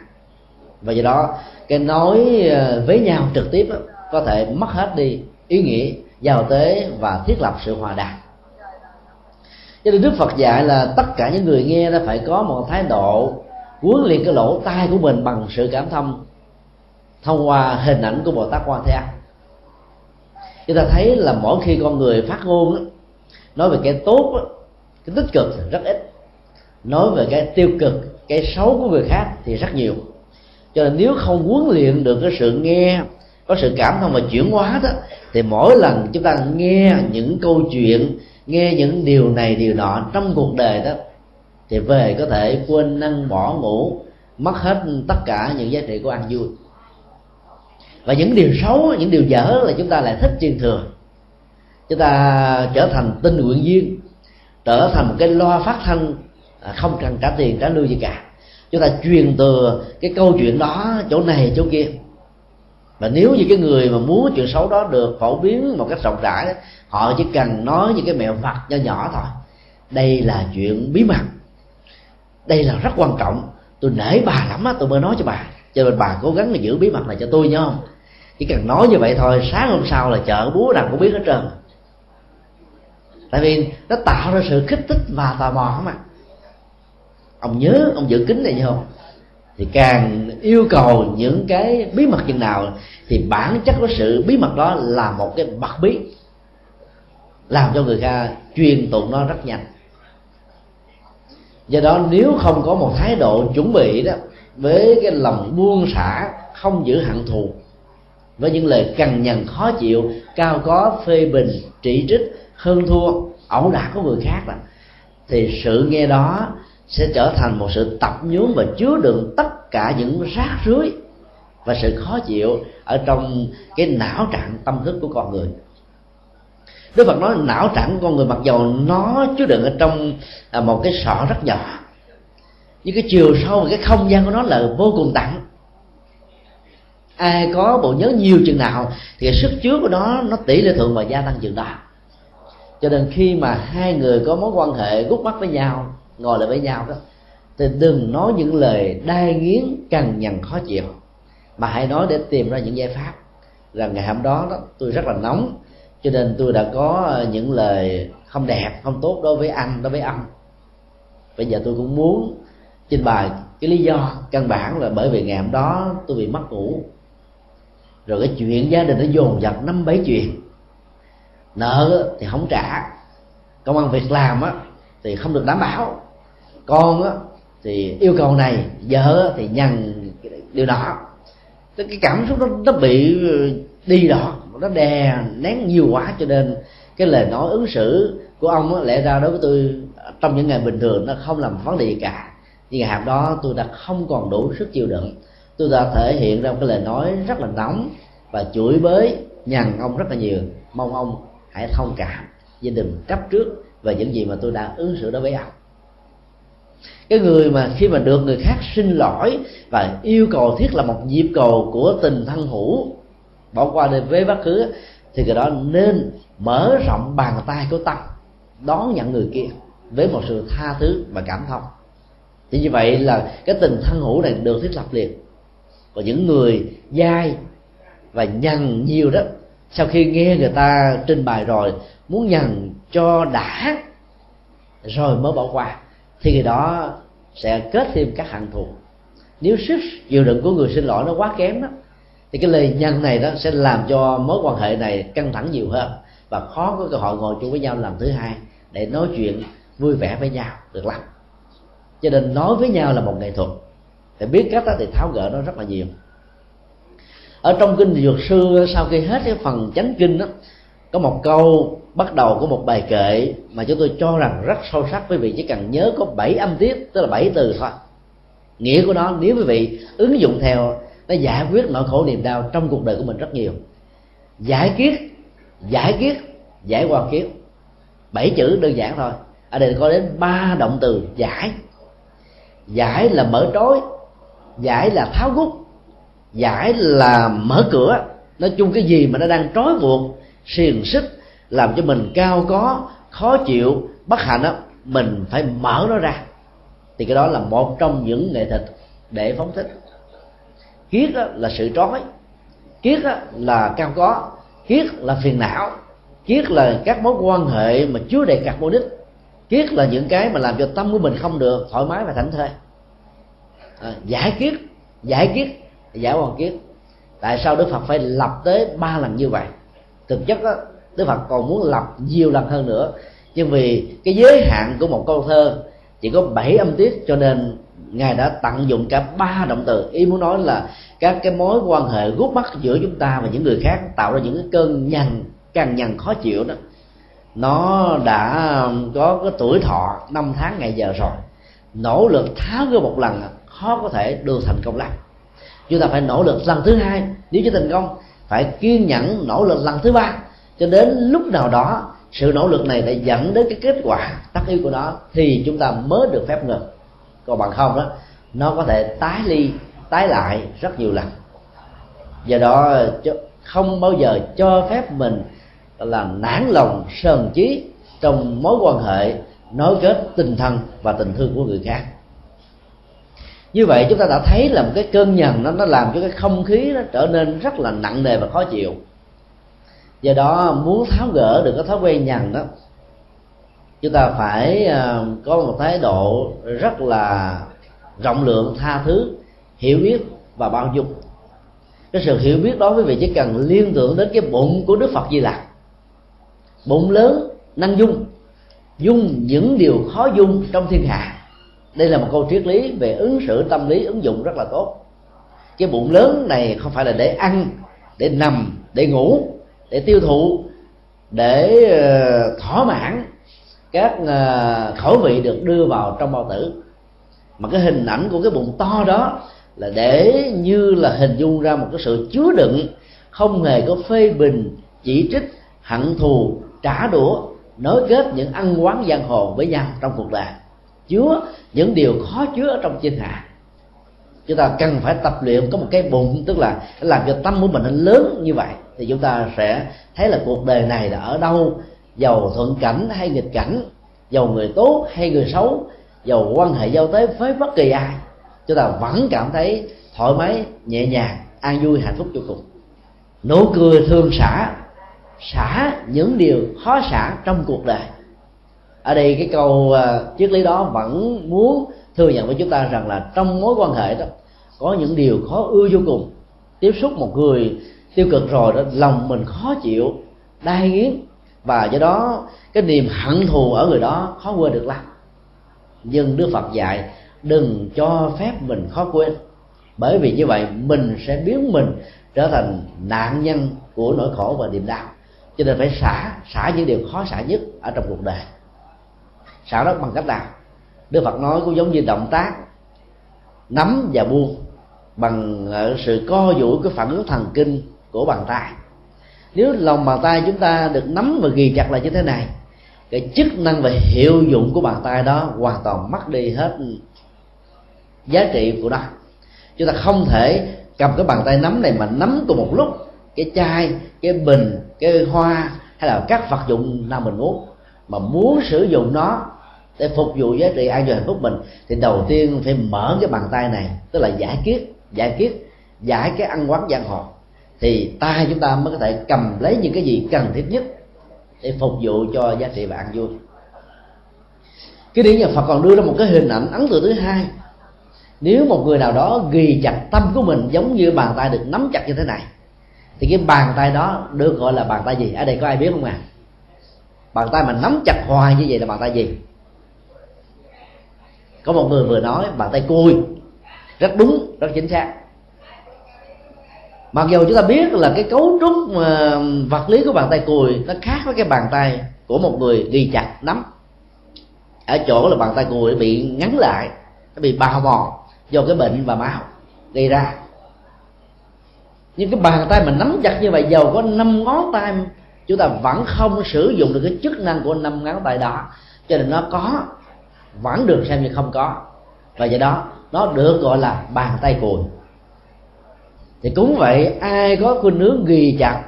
Và do đó cái nói ờ, với nhau trực tiếp đó, có thể mất hết đi ý nghĩa giao tế và thiết lập sự hòa đàm. Cho nên đức phật dạy là tất cả những người nghe nó phải có một thái độ huấn luyện cái lỗ tai của mình bằng sự cảm thông thông qua hình ảnh của bồ tát quan thế âm. Chúng ta thấy là mỗi khi con người phát ngôn nói về cái tốt cái tích cực rất ít. Nói về cái tiêu cực, cái xấu của người khác thì rất nhiều. Cho nên nếu không huấn luyện được cái sự nghe, có sự cảm thông và chuyển hóa đó, thì mỗi lần chúng ta nghe những câu chuyện, nghe những điều này, điều nọ trong cuộc đời đó, thì về có thể quên năng bỏ ngủ, mất hết tất cả những giá trị của ăn vui. Và những điều xấu, những điều dở là chúng ta lại thích truyền thừa. Chúng ta trở thành tinh nguyện viên trở thành một cái loa phát thanh à, không cần trả tiền, trả lương gì cả. Chúng ta truyền từ cái câu chuyện đó, chỗ này, chỗ kia. Và nếu như cái người mà muốn chuyện xấu đó được phổ biến một cách rộng rãi, họ chỉ cần nói những cái mẹo vặt nho nhỏ thôi. Đây là chuyện bí mật. Đây là rất quan trọng. Tôi nể bà lắm á, tôi mới nói cho bà. Cho nên bà cố gắng là giữ bí mật này cho tôi nhá không? Chỉ cần nói như vậy thôi, sáng hôm sau là chợ búa nào cũng biết hết trơn tại vì nó tạo ra sự kích thích và tò mò mà ông nhớ, ông giữ kính này không? Thì càng yêu cầu những cái bí mật chừng nào thì bản chất của sự bí mật đó là một cái bậc bí. Làm cho người ta truyền tụng nó rất nhanh. Do đó nếu không có một thái độ chuẩn bị đó, với cái lòng buông xả, không giữ hận thù, với những lời cằn nhằn khó chịu, cao có phê bình, chỉ trích hơn thua ẩu đả của người khác đó, thì sự nghe đó sẽ trở thành một sự tập nhún và chứa đựng tất cả những rác rưới và sự khó chịu ở trong cái não trạng tâm thức của con người. Đức Phật nói não trạng của con người mặc dầu nó chứa đựng ở trong à, một cái sọ rất nhỏ nhưng cái chiều sâu và cái không gian của nó là vô cùng tặng. Ai có bộ nhớ nhiều chừng nào thì sức chứa của nó nó tỷ lệ thuận và gia tăng chừng đó cho nên khi mà hai người có mối quan hệ gút mắt với nhau ngồi lại với nhau đó thì đừng nói những lời đai nghiến cằn nhằn khó chịu. Mà hãy nói để tìm ra những giải pháp. Là ngày hôm đó, đó tôi rất là nóng cho nên tôi đã có ờ, những lời không đẹp không tốt đối với anh đối với ông bây giờ tôi cũng muốn trình bày cái lý do căn bản là bởi vì ngày hôm đó tôi bị mất ngủ. Rồi cái chuyện gia đình nó dồn dập năm bảy chuyện nợ thì không trả. Công an việc làm á thì không được đảm bảo. Con á thì yêu cầu này vợ thì nhằn điều đó. Cái cảm xúc nó nó bị ờ, đi đó nó đè nén nhiều quá cho nên cái lời nói ứng xử của ông á, lẽ ra đối với tôi trong những ngày bình thường nó không làm vấn đề gì cả. Nhưng ngày hôm đó tôi đã không còn đủ sức chịu đựng. Tôi đã thể hiện ra một cái lời nói rất là nóng và chửi bới nhằn ông rất là nhiều. Mong ông hãy thông cảm và đừng chấp trước về những gì mà tôi đã ứng xử đối với ông. Cái người mà khi mà được người khác xin lỗi và yêu cầu thiết là một nhịp cầu của tình thân hữu, bỏ qua đến với bất cứ, thì người đó nên mở rộng bàn tay của tâm, đón nhận người kia với một sự tha thứ và cảm thông. Thì như vậy là cái tình thân hữu này được thiết lập liền. Còn những người dai và nhằn nhiều đó sau khi nghe người ta trình bày rồi, muốn nhằn cho đã, rồi mới bỏ qua, thì người đó sẽ kết thêm các hạng thù. Nếu sức chịu đựng của người xin lỗi nó quá kém đó thì cái lời nhân này đó sẽ làm cho mối quan hệ này căng thẳng nhiều hơn và khó có cơ hội ngồi chung với nhau lần thứ hai để nói chuyện vui vẻ với nhau được lắm. Cho nên nói với nhau là một nghệ thuật. Phải biết cách đó thì tháo gỡ nó rất là nhiều ở trong kinh dược sư, sau khi hết cái phần chánh kinh đó, có một câu, bắt đầu của một bài kệ mà chúng tôi cho rằng rất sâu sắc. Quý vị chỉ cần nhớ có bảy âm tiết, tức là bảy từ thôi. Nghĩa của nó, nếu quý vị ứng dụng theo, nó giải quyết nỗi khổ niềm đau trong cuộc đời của mình rất nhiều. Giải kiết giải kiết giải qua kiếp. Bảy chữ đơn giản thôi. Ở đây có đến ba động từ giải. Giải là mở trói giải là tháo gút giải là mở cửa. Nói chung cái gì mà nó đang trói buộc xiềng xích làm cho mình cao có khó chịu bất hạnh đó mình phải mở nó ra. Thì cái đó là một trong những nghệ thuật để phóng thích. Kiết là sự trói. Kiết là cao có. Kiết là phiền não. Kiết là các mối quan hệ mà chứa đầy carbonic. Kiết là những cái mà làm cho tâm của mình không được thoải mái và thảnh thơi. À, giải kiết giải kiết giải hoàn kiết tại sao đức phật phải lập tới ba lần như vậy? Thực chất đó, đức phật còn muốn lập nhiều lần hơn nữa. Nhưng vì cái giới hạn của một câu thơ chỉ có bảy âm tiết cho nên ngài đã tận dụng cả ba động từ. Ý muốn nói là các cái mối quan hệ gút mắt giữa chúng ta và những người khác tạo ra những cái cơn nhằn càng nhằn khó chịu đó. Nó đã có cái tuổi thọ năm tháng ngày giờ rồi. Nỗ lực tháo gỡ một lần khó có thể đưa thành công lắm chúng ta phải nỗ lực lần thứ hai. Nếu chưa thành công, phải kiên nhẫn nỗ lực lần thứ ba. Cho đến lúc nào đó, sự nỗ lực này đã dẫn đến cái kết quả tất yếu của nó, thì chúng ta mới được phép ngừng. Còn bằng không đó, nó có thể tái ly, tái lại rất nhiều lần. Do đó không bao giờ cho phép mình là nản lòng, sờn chí trong mối quan hệ, nối kết tình thân và tình thương của người khác như vậy chúng ta đã thấy là một cái cơn nhằn nó nó làm cho cái không khí nó trở nên rất là nặng nề và khó chịu. Do đó muốn tháo gỡ được cái thói quen nhằn đó chúng ta phải ờ, có một thái độ rất là rộng lượng tha thứ hiểu biết và bao dung. Cái sự hiểu biết đó quý vị chỉ cần liên tưởng đến cái bụng của đức phật di lặc bụng lớn năng dung dung những điều khó dung trong thiên hạ đây là một câu triết lý về ứng xử tâm lý, ứng dụng rất là tốt. Cái bụng lớn này không phải là để ăn, để nằm, để ngủ, để tiêu thụ, để ờ, thỏa mãn các ờ, khẩu vị được đưa vào trong bao tử. Mà cái hình ảnh của cái bụng to đó là để như là hình dung ra một cái sự chứa đựng không hề có phê bình, chỉ trích, hận thù, trả đũa, nối kết những ăn quán giang hồ với nhau trong cuộc đời chứa những điều khó chứa ở trong thiên hạ. Chúng ta cần phải tập luyện, có một cái bụng, tức là làm cho tâm của mình nó lớn như vậy, thì chúng ta sẽ thấy là cuộc đời này là ở đâu, giàu thuận cảnh hay nghịch cảnh, giàu người tốt hay người xấu, giàu quan hệ giao tế với bất kỳ ai. Chúng ta vẫn cảm thấy thoải mái, nhẹ nhàng, an vui, hạnh phúc vô cùng. Nụ cười thương xả xả những điều khó xả trong cuộc đời ở đây cái câu à, triết lý đó vẫn muốn thừa nhận với chúng ta rằng là trong mối quan hệ đó, có những điều khó ưa vô cùng. Tiếp xúc một người tiêu cực rồi đó, lòng mình khó chịu đai nghiến. Và do đó, cái niềm hận thù ở người đó khó quên được lắm. Nhưng đức phật dạy, đừng cho phép mình khó quên. Bởi vì như vậy, mình sẽ biến mình trở thành nạn nhân của nỗi khổ và niềm đau. Cho nên phải xả xả những điều khó xả nhất ở trong cuộc đời xả đất bằng cách nào? Đức phật nói cũng giống như động tác nắm và buông bằng ờ, sự co duỗi cái phản ứng thần kinh của bàn tay. Nếu lòng bàn tay chúng ta được nắm và ghi chặt lại như thế này, cái chức năng và hiệu dụng của bàn tay đó hoàn toàn mất đi hết giá trị của nó. Chúng ta không thể cầm cái bàn tay nắm này mà nắm cùng một lúc, cái chai, cái bình, cái hoa hay là các vật dụng nào mình muốn mà muốn sử dụng nó để phục vụ giá trị an vui hạnh phúc mình, thì đầu tiên phải mở cái bàn tay này, tức là giải kiết giải kiết giải cái ăn quán giang hồ. Thì tay chúng ta mới có thể cầm lấy những cái gì cần thiết nhất để phục vụ cho giá trị và ăn vui. Cái điển nhà Phật còn đưa ra một cái hình ảnh ấn tượng thứ hai, nếu một người nào đó ghi chặt tâm của mình giống như bàn tay được nắm chặt như thế này, thì cái bàn tay đó được gọi là bàn tay gì? Ở đây có ai biết không à? Bàn tay mà nắm chặt hoài như vậy là bàn tay gì? Có một người vừa nói, bàn tay cùi. Rất đúng, rất chính xác. Mặc dù chúng ta biết là cái cấu trúc mà vật lý của bàn tay cùi nó khác với cái bàn tay của một người ghi chặt nắm. Ở chỗ là bàn tay cùi bị ngắn lại, nó bị bào mòn do cái bệnh và máu gây ra. Nhưng cái bàn tay mình nắm chặt như vậy, dầu có năm ngón tay, chúng ta vẫn không sử dụng được cái chức năng của năm ngón tay đó. Cho nên nó có vẫn được xem như không có. Và do đó, nó được gọi là bàn tay cùi. Thì cũng vậy, ai có khuynh hướng ghi chặt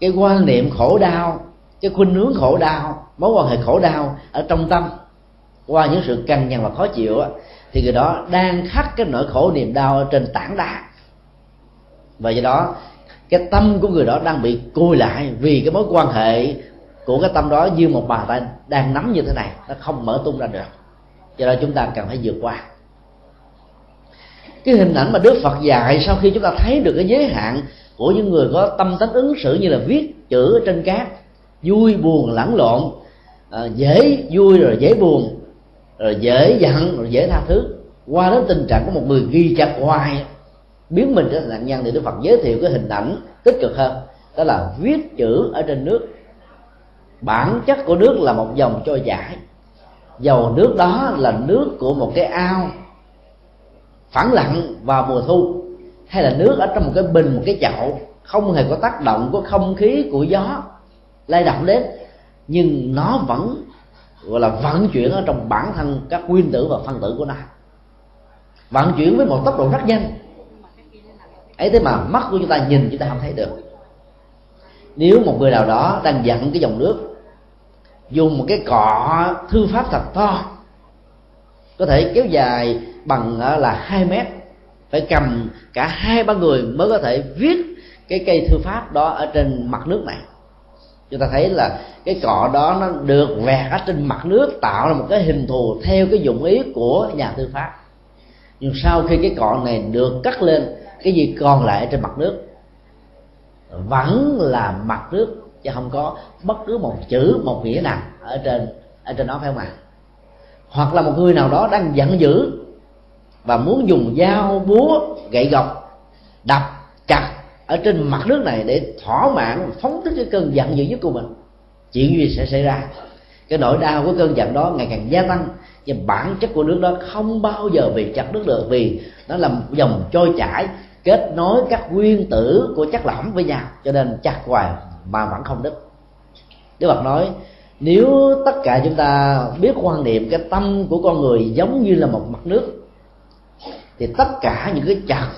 cái quan niệm khổ đau, cái khuynh hướng khổ đau, mối quan hệ khổ đau ở trong tâm, qua những sự căng nhằn và khó chịu thì người đó đang khắc cái nỗi khổ niềm đau trên tảng đá. Và do đó, cái tâm của người đó đang bị cùi lại vì cái mối quan hệ của cái tâm đó như một bàn tay đang nắm như thế này, nó không mở tung ra được do đó chúng ta cần phải vượt qua. Cái hình ảnh mà đức phật dạy sau khi chúng ta thấy được cái giới hạn của những người có tâm tánh ứng xử như là viết chữ ở trên cát, vui, buồn, lẫn lộn à, dễ vui rồi dễ buồn, rồi dễ giận, rồi dễ tha thứ. Qua đến tình trạng của một người ghi chặt hoài, biến mình trở thành nạn nhân thì đức phật giới thiệu cái hình ảnh tích cực hơn. Đó là viết chữ ở trên nước. Bản chất của nước là một dòng trôi chảy dầu nước đó là nước của một cái ao phẳng lặng vào mùa thu, hay là nước ở trong một cái bình, một cái chậu, không hề có tác động của không khí của gió lay động đến, nhưng nó vẫn, gọi là vận chuyển ở trong bản thân các nguyên tử và phân tử của nó. Vận chuyển với một tốc độ rất nhanh. Ấy thế mà mắt của chúng ta nhìn chúng ta không thấy được. Nếu một người nào đó đang dẫn cái dòng nước dùng một cái cọ thư pháp thật to, có thể kéo dài bằng ờ, là 2 mét, phải cầm cả hai ba người mới có thể viết cái cây thư pháp đó ở trên mặt nước này. Chúng ta thấy là cái cọ đó nó được vẹt ở trên mặt nước, tạo ra một cái hình thù theo cái dụng ý của nhà thư pháp. Nhưng sau khi cái cọ này được cắt lên, cái gì còn lại trên mặt nước? Vẫn là mặt nước chứ không có bất cứ một chữ, một nghĩa nào ở trên ở trên đó phải không ạ? Hoặc là một người nào đó đang giận dữ và muốn dùng dao búa gậy gộc đập, chặt ở trên mặt nước này để thỏa mãn, phóng thích cái cơn giận dữ nhất của mình, chuyện gì sẽ xảy ra? Cái nỗi đau của cơn giận đó ngày càng gia tăng nhưng bản chất của nước đó không bao giờ bị chặt đứt được vì nó là một dòng trôi chảy kết nối các nguyên tử của chất lỏng với nhau. Cho nên chặt hoài mà vẫn không đứt Đức Phật nói, nếu tất cả chúng ta biết quan niệm cái tâm của con người giống như là một mặt nước, thì tất cả những cái chặt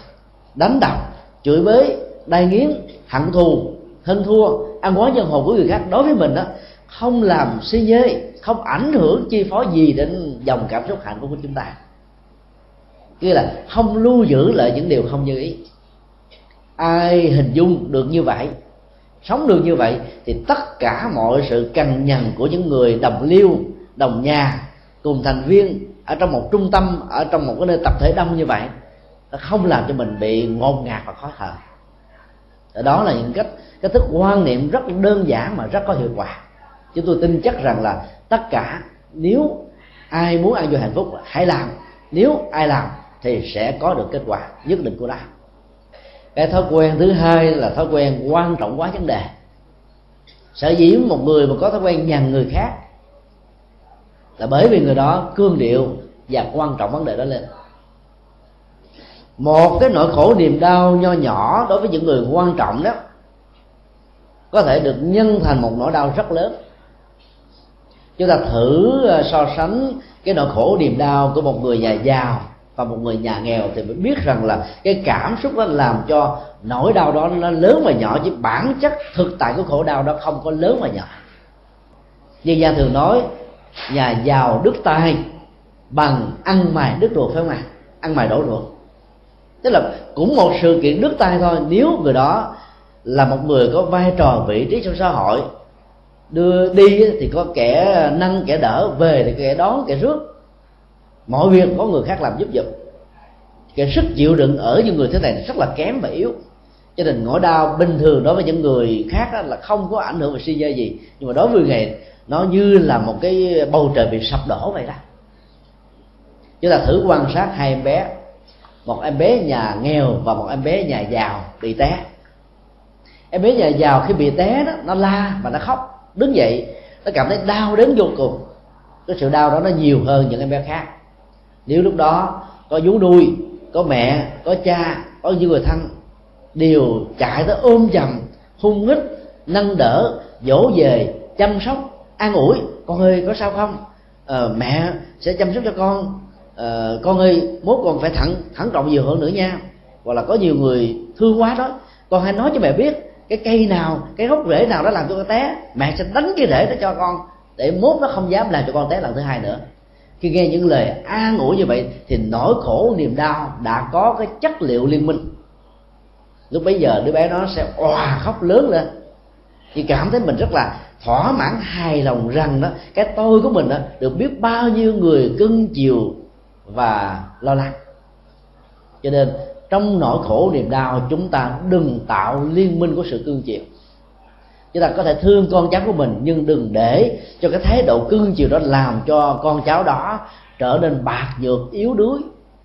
đánh đập, chửi bới, đai nghiến, hận thù, hên thua, ăn quá nhân hồn của người khác đối với mình đó, không làm suy nhê, không ảnh hưởng chi phối gì đến dòng cảm xúc hạnh phúc của chúng ta. Kia là không lưu giữ lại những điều không như ý. Ai hình dung được như vậy sống được như vậy, thì tất cả mọi sự cằn nhằn của những người đồng liêu, đồng nhà, cùng thành viên ở trong một trung tâm, ở trong một cái nơi tập thể đông như vậy, nó không làm cho mình bị ngột ngạt và khó thở. Đó là những cách cái thức quan niệm rất đơn giản mà rất có hiệu quả. Chúng tôi tin chắc rằng là tất cả nếu ai muốn ăn vô hạnh phúc hãy làm, nếu ai làm thì sẽ có được kết quả nhất định của nó cái thói quen thứ hai là thói quen quan trọng quá vấn đề. Sở dĩ một người mà có thói quen nhằn người khác là bởi vì người đó cương điệu và quan trọng vấn đề đó lên. Một cái nỗi khổ niềm đau nho nhỏ đối với những người quan trọng đó có thể được nhân thành một nỗi đau rất lớn. Chúng ta thử ờ, so sánh cái nỗi khổ niềm đau của một người nhà giàu và một người nhà nghèo thì mới biết rằng là cái cảm xúc nó làm cho nỗi đau đó nó lớn và nhỏ. Chứ bản chất thực tại của khổ đau đó không có lớn và nhỏ. Như gia thường nói, nhà giàu đứt tay bằng ăn mày đứt ruột, phải không ạ? Ăn mày đổ ruột. Tức là cũng một sự kiện đứt tay thôi. Nếu người đó là một người có vai trò, vị trí trong xã hội, đưa đi thì có kẻ nâng, kẻ đỡ, về thì kẻ đón, kẻ rước mọi việc có người khác làm giúp giùm. Cái sức chịu đựng ở những người thế này rất là kém và yếu. Cho nên nỗi đau bình thường đối với những người khác là không có ảnh hưởng về suy si gì. Nhưng mà đối với người nó như là một cái bầu trời bị sập đổ vậy đó. Chúng ta thử quan sát hai em bé. Một em bé nhà nghèo và một em bé nhà giàu bị té. Em bé nhà giàu khi bị té đó, nó la và nó khóc, đứng dậy. Nó cảm thấy đau đến vô cùng. Cái sự đau đó nó nhiều hơn những em bé khác nếu lúc đó có vú nuôi có mẹ có cha có những người thân đều chạy tới ôm chầm hung hít nâng đỡ dỗ về chăm sóc an ủi. Con ơi có sao không? À, mẹ sẽ chăm sóc cho con. À, con ơi mốt còn phải thẳng thẳng trọng nhiều hơn nữa nha. Hoặc là có nhiều người thương quá đó con hãy nói cho mẹ biết cái cây nào cái gốc rễ nào đó làm cho con té. Mẹ sẽ đánh cái rễ đó cho con để mốt nó không dám làm cho con té lần thứ hai nữa khi nghe những lời an ủi như vậy thì nỗi khổ, niềm đau đã có cái chất liệu liên minh. Lúc bấy giờ đứa bé nó sẽ òa khóc lớn lên. Thì cảm thấy mình rất là thỏa mãn, hài lòng rằng đó, cái tôi của mình đó được biết bao nhiêu người cưng chiều và lo lắng. Cho nên trong nỗi khổ, niềm đau, chúng ta đừng tạo liên minh của sự cưng chiều chúng ta có thể thương con cháu của mình, nhưng đừng để cho cái thái độ cưng chiều đó làm cho con cháu đó trở nên bạc nhược, yếu đuối.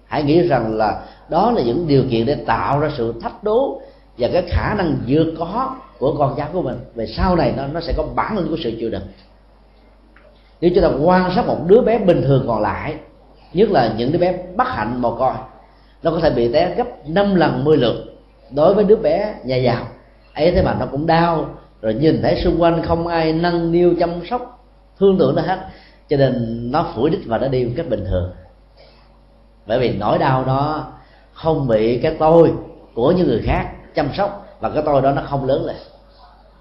Hãy nghĩ rằng là đó là những điều kiện để tạo ra sự thách đố và cái khả năng vượt có của con cháu của mình. Về sau này nó nó sẽ có bản lĩnh của sự chịu đựng. Nếu chúng ta quan sát một đứa bé bình thường còn lại, nhất là những đứa bé bất hạnh mồ côi, nó có thể bị té gấp 5 lần 10 lượt đối với đứa bé nhà giàu. Ấy thế mà nó cũng đau rồi nhìn thấy xung quanh không ai nâng niu chăm sóc thương tưởng nó hết cho nên nó phủi đích và nó đi một cách bình thường. Bởi vì nỗi đau đó không bị cái tôi của những người khác chăm sóc và cái tôi đó nó không lớn lên.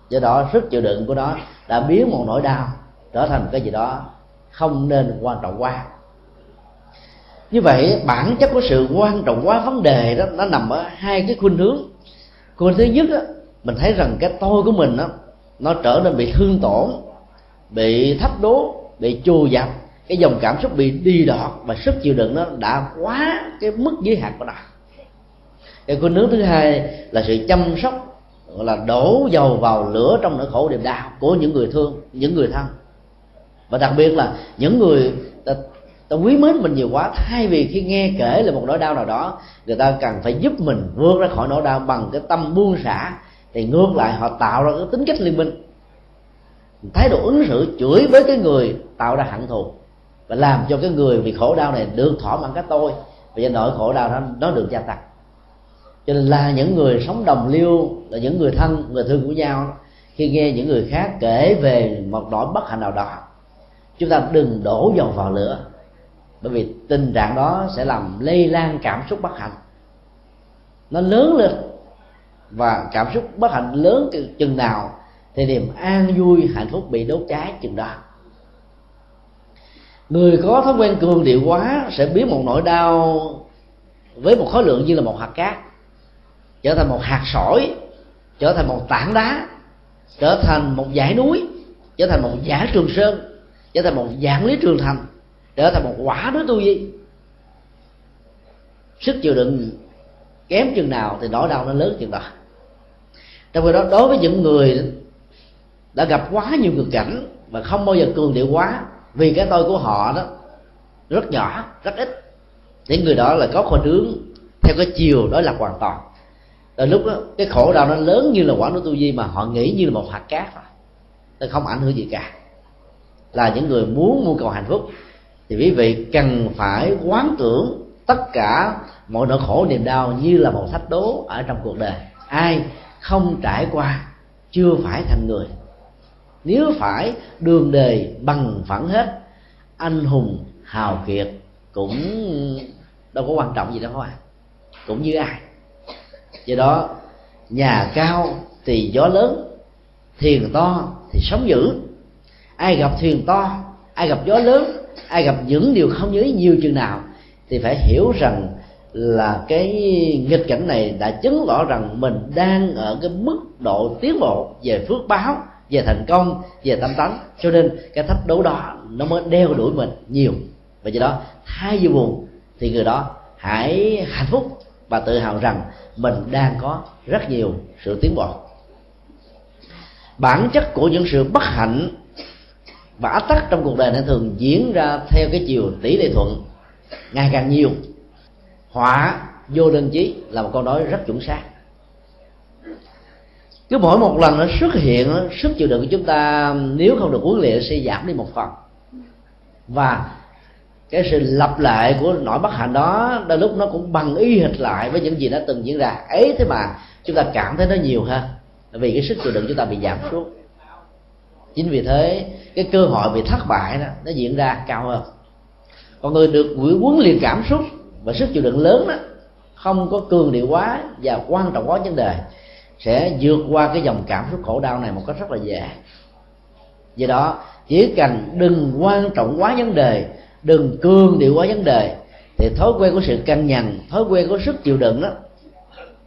Do đó sức chịu đựng của nó đã biến một nỗi đau trở thành cái gì đó không nên quan trọng quá. Như vậy bản chất của sự quan trọng quá vấn đề đó nó nằm ở hai cái khuynh hướng. Khuynh thứ nhất đó, mình thấy rằng cái tôi của mình đó, nó trở nên bị thương tổn bị thách đố bị chù dập. Cái dòng cảm xúc bị đi đọt và sức chịu đựng nó đã quá cái mức giới hạn của nó. Cái khuynh hướng thứ hai là sự chăm sóc gọi là đổ dầu vào lửa trong nỗi khổ niềm đau của những người thương những người thân. Và đặc biệt là những người ta, ta quý mến mình nhiều quá thay vì khi nghe kể là một nỗi đau nào đó người ta cần phải giúp mình vượt ra khỏi nỗi đau bằng cái tâm buông xả thì ngược lại, họ tạo ra cái tính cách liên minh. Thái độ ứng xử chửi với cái người tạo ra hận thù và làm cho cái người bị khổ đau này được thỏa mãn cái tôi. Và do nỗi khổ đau đó, nó được gia tăng. Cho nên là những người sống đồng liêu, là những người thân, người thương của nhau, khi nghe những người khác kể về một nỗi bất hạnh nào đó, chúng ta đừng đổ dầu vào lửa. Bởi vì tình trạng đó sẽ làm lây lan cảm xúc bất hạnh. Nó lớn lên và cảm xúc bất hạnh lớn chừng nào, thì niềm an vui, hạnh phúc bị đốt cháy chừng đó. Người có thói quen cường điệu quá sẽ biến một nỗi đau với một khối lượng như là một hạt cát, trở thành một hạt sỏi, trở thành một tảng đá, trở thành một dãy núi, trở thành một giả trường sơn, trở thành một dạng lý trường thành, trở thành một quả đối tu di sức chịu đựng kém chừng nào thì nỗi đau nó lớn chừng đó trong khi đó, đối với những người đã gặp quá nhiều cực cảnh và không bao giờ cường điệu quá, vì cái tôi của họ đó rất nhỏ, rất ít. Những người đó là có khuynh hướng theo cái chiều đó là hoàn toàn. Từ lúc đó, cái khổ đau nó lớn như là quả núi tu di mà họ nghĩ như là một hạt cát rồi nó không ảnh hưởng gì cả. Là những người muốn mưu cầu hạnh phúc, thì quý vị cần phải quán tưởng tất cả mọi nỗi khổ niềm đau như là một thách đố ở trong cuộc đời. Ai không trải qua, chưa phải thành người. Nếu phải, đường đề bằng phẳng hết. Anh hùng, hào kiệt cũng đâu có quan trọng gì đâu các cũng như ai. Do đó, nhà cao thì gió lớn, thuyền to thì sóng dữ. Ai gặp thuyền to, ai gặp gió lớn, ai gặp những điều không nhớ nhiều chừng nào, thì phải hiểu rằng là cái nghịch cảnh này đã chứng tỏ rằng mình đang ở cái mức độ tiến bộ về phước báo, về thành công, về tâm tánh. Cho nên cái thách đấu đó nó mới đeo đuổi mình nhiều. Và do đó, thay vì buồn thì người đó hãy hạnh phúc và tự hào rằng mình đang có rất nhiều sự tiến bộ. Bản chất của những sự bất hạnh và ách tắc trong cuộc đời này thường diễn ra theo cái chiều tỷ lệ thuận, ngày càng nhiều họa vô đơn chí là một câu nói rất chuẩn xác. Cứ mỗi một lần nó xuất hiện sức chịu đựng của chúng ta, nếu không được huấn luyện sẽ giảm đi một phần. Và cái sự lặp lại của nỗi bất hạnh đó, đôi lúc nó cũng bằng y hệt lại với những gì đã từng diễn ra. Ấy thế mà chúng ta cảm thấy nó nhiều hơn, vì cái sức chịu đựng chúng ta bị giảm xuống. Chính vì thế, cái cơ hội bị thất bại đó, nó diễn ra cao hơn. Còn người được huấn luyện cảm xúc và sức chịu đựng lớn đó, không có cường điệu quá và quan trọng quá vấn đề, sẽ vượt qua cái dòng cảm xúc khổ đau này một cách rất là dễ. Do đó, chỉ cần đừng quan trọng quá vấn đề, đừng cường điệu quá vấn đề, thì thói quen của sự căng nhằn, thói quen của sức chịu đựng đó,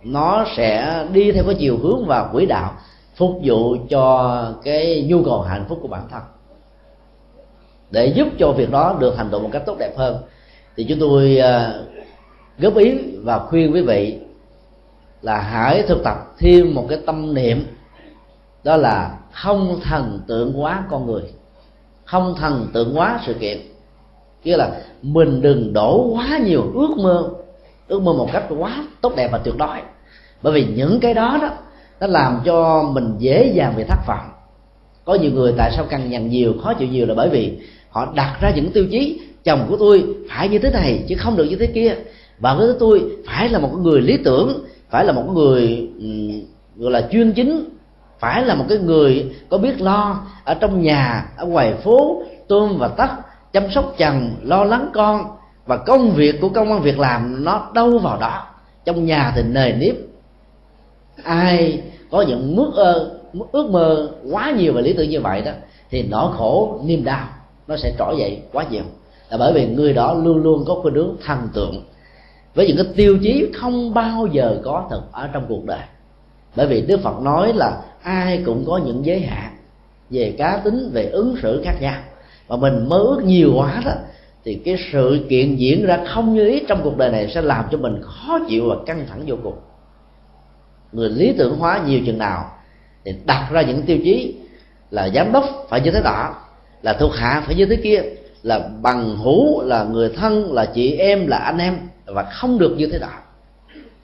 nó sẽ đi theo cái chiều hướng và quỹ đạo phục vụ cho cái nhu cầu hạnh phúc của bản thân. Để giúp cho việc đó được hành động một cách tốt đẹp hơn thì chúng tôi à, góp ý và khuyên quý vị là hãy thực tập thêm một cái tâm niệm, đó là không thần tượng hóa con người, không thần tượng hóa sự kiện. Nghĩa là mình đừng đổ quá nhiều ước mơ ước mơ một cách quá tốt đẹp và tuyệt đối. Bởi vì những cái đó đó, nó làm cho mình dễ dàng bị thất vọng. Có nhiều người tại sao cằn nhằn nhiều, khó chịu nhiều là bởi vì họ đặt ra những tiêu chí chồng của tôi phải như thế này chứ không được như thế kia. Vợ của tôi, phải là một người lý tưởng, phải là một người gọi là chuyên chính, phải là một cái người có biết lo ở trong nhà, ở ngoài phố, tôm và tắt chăm sóc chồng, lo lắng con và công việc của công an việc làm nó đâu vào đó. Trong nhà thì nề nếp. Ai có những mức ơ ước mơ quá nhiều và lý tưởng như vậy đó, thì nỗi khổ, niềm đau nó sẽ trỗi dậy quá nhiều là bởi vì người đó luôn luôn có khuynh hướng thần tượng. Với những cái tiêu chí không bao giờ có thật ở trong cuộc đời. Bởi vì đức phật nói là ai cũng có những giới hạn về cá tính, về ứng xử khác nhau. Và mình mơ ước nhiều quá đó, thì cái sự kiện diễn ra không như ý trong cuộc đời này sẽ làm cho mình khó chịu và căng thẳng vô cùng. Người lý tưởng hóa nhiều chừng nào, thì đặt ra những tiêu chí là giám đốc phải như thế đó, là thuộc hạ phải như thế kia là bằng hữu, là người thân, là chị em, là anh em, và không được như thế đó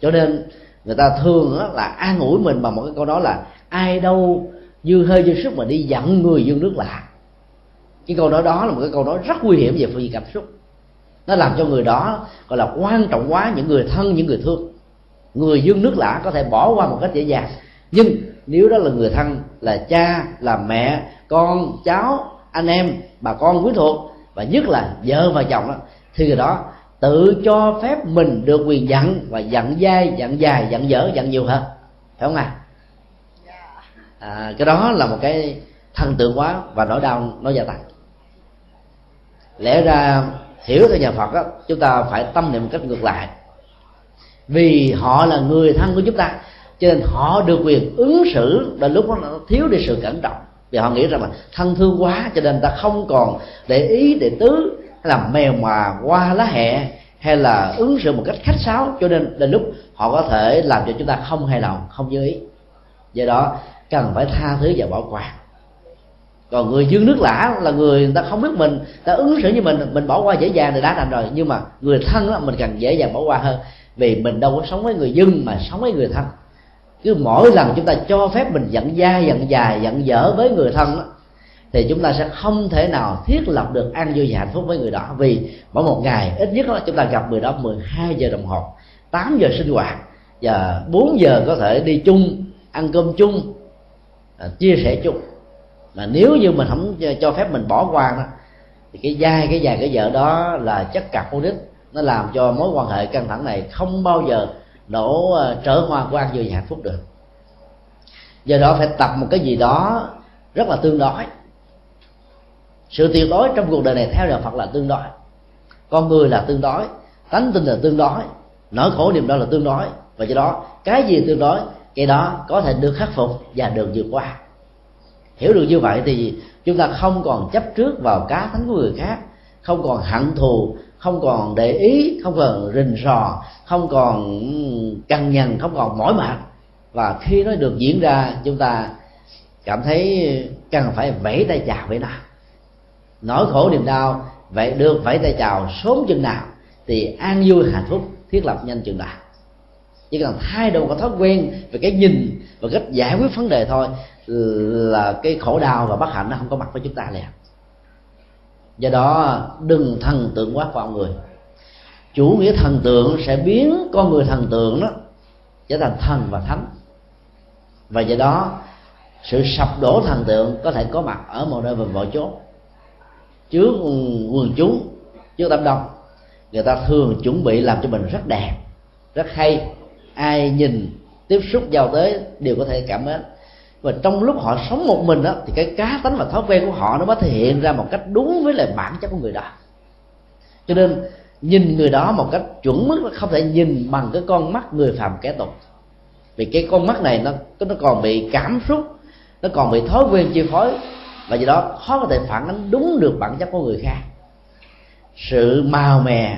cho nên người ta thường là an ủi mình bằng một cái câu đó là, ai đâu dư hơi dư sức mà đi giận người dương nước lạ. Cái câu nói đó là một cái câu nói rất nguy hiểm về phương diện cảm xúc. Nó làm cho người đó gọi là quan trọng quá những người thân, những người thương. Người dương nước lạ có thể bỏ qua một cách dễ dàng. Nhưng nếu đó là người thân, là cha, là mẹ, con, cháu, anh em, bà con quý thuộc và nhất là vợ và chồng đó, thì người đó tự cho phép mình được quyền giận và giận dai giận dài giận dở giận nhiều hơn. Phải không à? à cái đó là một cái thần tượng quá và nỗi đau nó gia tăng. Lẽ ra hiểu theo nhà phật đó, chúng ta phải tâm niệm một cách ngược lại. Vì họ là người thân của chúng ta cho nên họ được quyền ứng xử đến lúc đó nó thiếu đi sự cẩn trọng vì họ nghĩ rằng là thân thương quá cho nên ta không còn để ý để tứ hay là mèo mà qua lá hẹ hay là ứng xử một cách khách sáo. Cho nên đến lúc họ có thể làm cho chúng ta không hài lòng không như ý. Do đó cần phải tha thứ và bỏ qua. Còn người dương nước lã là người, người ta không biết mình ta ứng xử như mình mình bỏ qua dễ dàng thì đã thành rồi. Nhưng mà người thân đó, mình cần dễ dàng bỏ qua hơn vì mình đâu có sống với người dân mà sống với người thân cứ mỗi lần chúng ta cho phép mình giận dai giận dài giận dở với người thân đó, thì chúng ta sẽ không thể nào thiết lập được an vui và hạnh phúc với người đó. Vì mỗi một ngày ít nhất là chúng ta gặp người đó 12 giờ đồng hồ 8 giờ sinh hoạt và 4 giờ có thể đi chung ăn cơm chung à, chia sẻ chung. Mà nếu như mình không cho phép mình bỏ qua đó thì cái dai cái dài cái vợ đó là chất đích nó làm cho mối quan hệ căng thẳng này không bao giờ nổ ờ, trở hoa quan vui hạnh phúc được. Do đó phải tập một cái gì đó rất là tương đối. Sự tuyệt đối trong cuộc đời này theo đạo phật là tương đối. Con người là tương đối, tánh tinh là tương đối, nỗi khổ niềm đau là tương đối. Và do đó, cái gì tương đối, cái đó có thể được khắc phục và được vượt qua. Hiểu được như vậy thì chúng ta không còn chấp trước vào cá tánh của người khác, không còn hận thù không còn để ý, không còn rình rò, không còn căng nhằn, không còn mỏi mệt. Và khi nó được diễn ra, chúng ta cảm thấy cần phải vẫy tay chào với nó nỗi khổ niềm đau vậy được vẫy tay chào sớm chừng nào thì an vui hạnh phúc, thiết lập nhanh chừng nào. Chỉ cần thay đổi một thói quen về cái nhìn và cách giải quyết vấn đề thôi, là cái khổ đau và bất hạnh nó không có mặt với chúng ta liền do đó, đừng thần tượng quá con người. Chủ nghĩa thần tượng sẽ biến con người thần tượng đó trở thành thần và thánh. Và do đó, sự sập đổ thần tượng có thể có mặt ở một nơi và mọi chốt trước quần chúng, trước đám đông, người ta thường chuẩn bị làm cho mình rất đẹp, rất hay. Ai nhìn, tiếp xúc, giao tới đều có thể cảm mến và trong lúc họ sống một mình đó thì cái cá tính và thói quen của họ nó mới thể hiện ra một cách đúng với lại bản chất của người đó. Cho nên, nhìn người đó một cách chuẩn mức nó không thể nhìn bằng cái con mắt người phàm kẻ tục. Vì cái con mắt này nó nó còn bị cảm xúc, nó còn bị thói quen chi phối, và do đó khó có thể phản ánh đúng được bản chất của người khác. Sự màu mè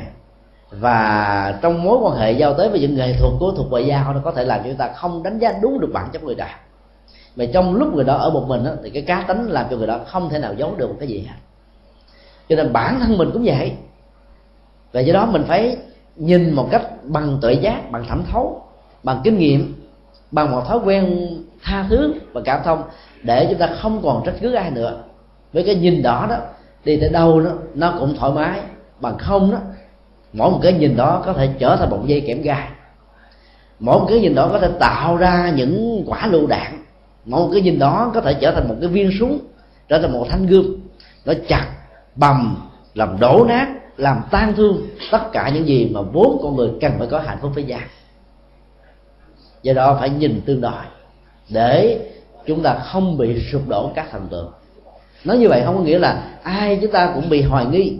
và trong mối quan hệ giao tế với những nghệ thuật của thuộc ngoại giao nó có thể làm cho chúng ta không đánh giá đúng được bản chất người đó mà trong lúc người đó ở một mình đó, thì cái cá tính làm cho người đó không thể nào giấu được một cái gì hết. Cho nên bản thân mình cũng vậy. Và do đó mình phải nhìn một cách bằng tuệ giác bằng thẩm thấu bằng kinh nghiệm bằng một thói quen tha thứ và cảm thông để chúng ta không còn trách cứ ai nữa. Với cái nhìn đó đó đi tới đâu đó nó cũng thoải mái. Bằng không đó mỗi một cái nhìn đó có thể trở thành một dây kẽm gai. Mỗi một cái nhìn đó có thể tạo ra những quả lựu đạn một cái nhìn đó có thể trở thành một cái viên súng, trở thành một thanh gươm. Nó chặt, bầm, làm đổ nát, làm tan thương tất cả những gì mà vốn con người cần phải có hạnh phúc với gia. Do đó phải nhìn tương đối để chúng ta không bị sụp đổ các thần tượng nói như vậy không có nghĩa là ai chúng ta cũng bị hoài nghi.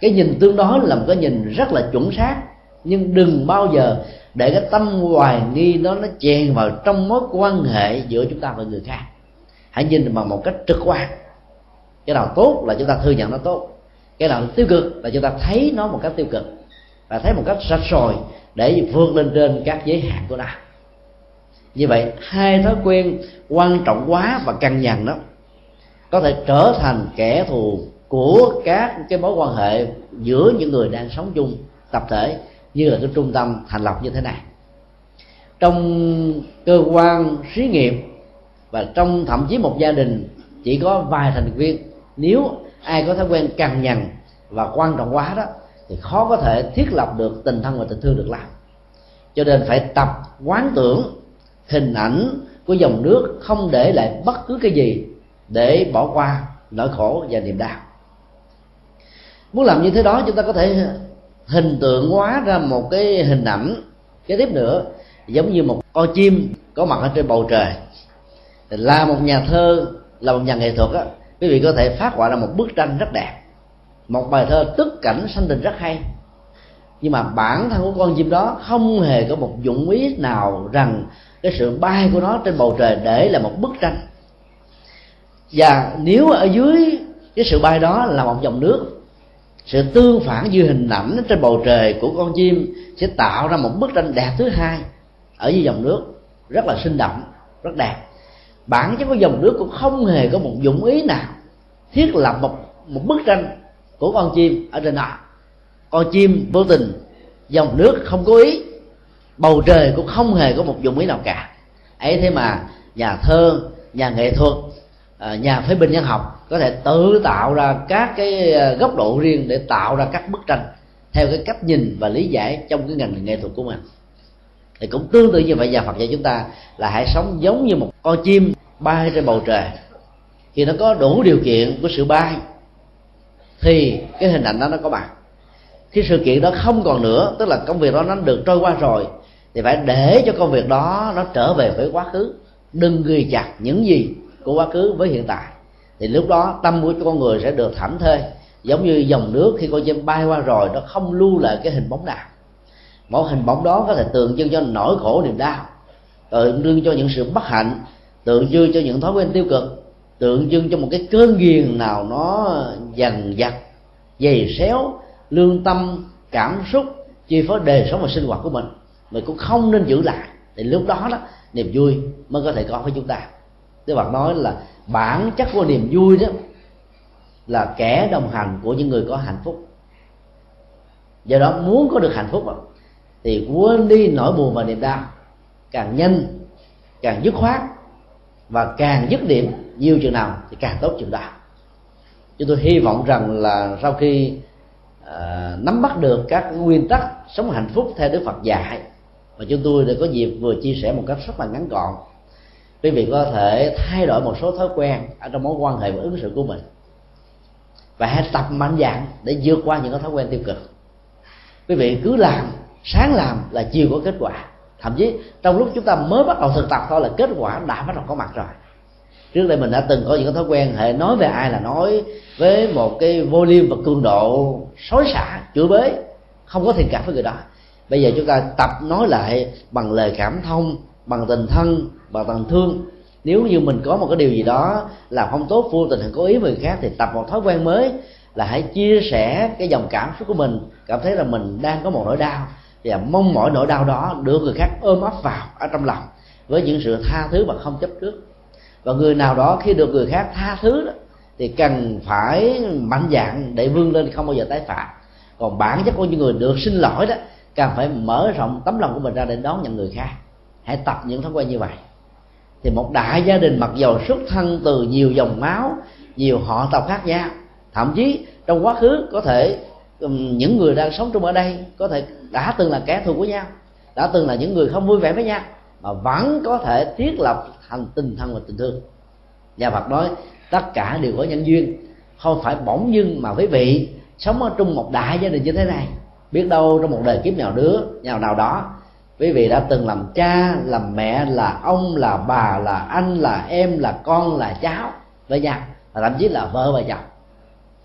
Cái nhìn tương đối là một cái nhìn rất là chuẩn xác nhưng đừng bao giờ để cái tâm hoài nghi đó nó chèn vào trong mối quan hệ giữa chúng ta và người khác. Hãy nhìn bằng một cách trực quan. Cái nào tốt là chúng ta thừa nhận nó tốt. Cái nào tiêu cực là chúng ta thấy nó một cách tiêu cực. Và thấy một cách rạch sòi để vươn lên trên các giới hạn của nó. Như vậy, hai thói quen quan trọng quá và căng nhằn đó có thể trở thành kẻ thù của các cái mối quan hệ giữa những người đang sống chung tập thể như là cái trung tâm thành lập như thế này. Trong cơ quan xí nghiệp và trong thậm chí một gia đình chỉ có vài thành viên, nếu ai có thói quen cằn nhằn và quan trọng quá đó, thì khó có thể thiết lập được tình thân và tình thương được làm. Cho nên phải tập quán tưởng hình ảnh của dòng nước không để lại bất cứ cái gì để bỏ qua nỗi khổ và niềm đau. Muốn làm như thế đó, chúng ta có thể hình tượng hóa ra một cái hình ảnh. Kế tiếp nữa, giống như một con chim có mặt ở trên bầu trời. Là một nhà thơ, là một nhà nghệ thuật á. Quý vị có thể phát họa ra một bức tranh rất đẹp. Một bài thơ tức cảnh sanh tình rất hay. Nhưng mà bản thân của con chim đó không hề có một dụng ý nào rằng cái sự bay của nó trên bầu trời để là một bức tranh. Và nếu ở dưới cái sự bay đó là một dòng nước sự tương phản như hình ảnh trên bầu trời của con chim sẽ tạo ra một bức tranh đẹp thứ hai ở dưới dòng nước, rất là sinh động, rất đẹp. Bản chất của dòng nước cũng không hề có một dụng ý nào thiết lập một một bức tranh của con chim ở trên đó. Con chim vô tình, dòng nước không có ý, bầu trời cũng không hề có một dụng ý nào cả. Ấy thế mà nhà thơ, nhà nghệ thuật à, nhà phê bình nhân học có thể tự tạo ra các cái ờ, góc độ riêng để tạo ra các bức tranh theo cái cách nhìn và lý giải trong cái ngành nghệ thuật của mình. Thì cũng tương tự như vậy, nhà Phật dạy chúng ta là hãy sống giống như một con chim bay trên bầu trời. Khi nó có đủ điều kiện của sự bay, thì cái hình ảnh đó nó có mặt khi sự kiện đó không còn nữa, tức là công việc đó nó được trôi qua rồi, thì phải để cho công việc đó nó trở về với quá khứ. Đừng ghi chặt những gì của quá khứ với hiện tại thì lúc đó tâm của con người sẽ được thảnh thơi. Giống như dòng nước khi con chim bay qua rồi, nó không lưu lại cái hình bóng nào. Mỗi hình bóng đó có thể tượng trưng cho nỗi khổ niềm đau, tượng trưng cho những sự bất hạnh, tượng trưng cho những thói quen tiêu cực, tượng trưng cho một cái cơn ghiền nào nó dần dặt dày xéo, lương tâm, cảm xúc, chi phối đời sống và sinh hoạt của mình. Mình cũng không nên giữ lại. Thì lúc đó đó, niềm vui mới có thể có với chúng ta. Đức bạn nói là bản chất của niềm vui đó là kẻ đồng hành của những người có hạnh phúc. Do đó muốn có được hạnh phúc đó, thì quên đi nỗi buồn và niềm đau. Càng nhanh càng dứt khoát và càng dứt điểm nhiều chừng nào thì càng tốt chừng đó. Chúng tôi hy vọng rằng là sau khi uh, nắm bắt được các nguyên tắc sống hạnh phúc theo đức phật dạy và chúng tôi đã có dịp vừa chia sẻ một cách rất là ngắn gọn quý vị có thể thay đổi một số thói quen ở trong mối quan hệ và ứng xử của mình. Và hãy tập mạnh dạng để vượt qua những cái thói quen tiêu cực. Quý vị cứ làm, sáng làm là chiều có kết quả. Thậm chí, trong lúc chúng ta mới bắt đầu thực tập thôi là kết quả đã bắt đầu có mặt rồi. Trước đây mình đã từng có những cái thói quen hệ nói về ai là nói với một cái volume và cường độ xối xả, chửi bới, không có thiện cảm với người đó. Bây giờ chúng ta tập nói lại bằng lời cảm thông, bằng tình thân bằng tình thương. Nếu như mình có một cái điều gì đó làm không tốt, vô tình hay cố ý người khác thì tập một thói quen mới là hãy chia sẻ cái dòng cảm xúc của mình, cảm thấy là mình đang có một nỗi đau và mong mỏi nỗi đau đó được người khác ôm ấp vào ở trong lòng với những sự tha thứ mà không chấp trước. Và người nào đó khi được người khác tha thứ đó, thì cần phải mạnh dạng để vươn lên, không bao giờ tái phạm. Còn bản chất của những người được xin lỗi đó càng phải mở rộng tấm lòng của mình ra để đón nhận người khác. Hãy tập những thói quen như vậy thì một đại gia đình mặc dầu xuất thân từ nhiều dòng máu, nhiều họ tộc khác nhau, thậm chí trong quá khứ có thể những người đang sống trong ở đây có thể đã từng là kẻ thù của nhau, đã từng là những người không vui vẻ với nhau, mà vẫn có thể thiết lập thành tình thân và tình thương. Nhà Phật nói, tất cả đều có nhân duyên, không phải bỗng dưng mà quý vị sống ở trong một đại gia đình như thế này, biết đâu trong một đời kiếp nào đứa, nào nào đó quý vị đã từng làm cha, làm mẹ, là ông, là bà, là anh, là em, là con, là cháu với nhau và thậm chí là vợ và chồng.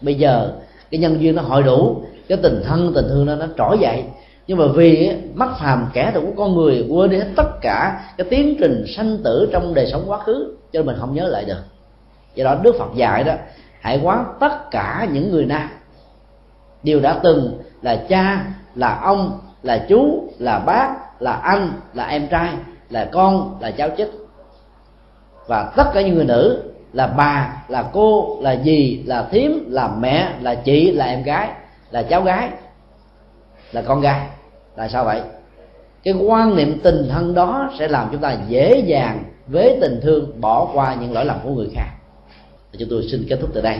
Bây giờ, cái nhân duyên nó hội đủ, cái tình thân, tình thương nó nó trỗi dậy. Nhưng mà vì mắt phàm kẻ thù của con người quên đi hết tất cả cái tiến trình sanh tử trong đời sống quá khứ, cho nên mình không nhớ lại được. Do đó, đức phật dạy đó, hãy quán tất cả những người nào đều đã từng là cha, là ông, là chú, là bác là anh, là em trai, là con, là cháu chích. Và tất cả những người nữ là bà, là cô, là dì, là thím, là mẹ, là chị, là em gái, là cháu gái, là con gái. Là sao vậy? Cái quan niệm tình thân đó sẽ làm chúng ta dễ dàng với tình thương bỏ qua những lỗi lầm của người khác. Chúng tôi xin kết thúc từ đây.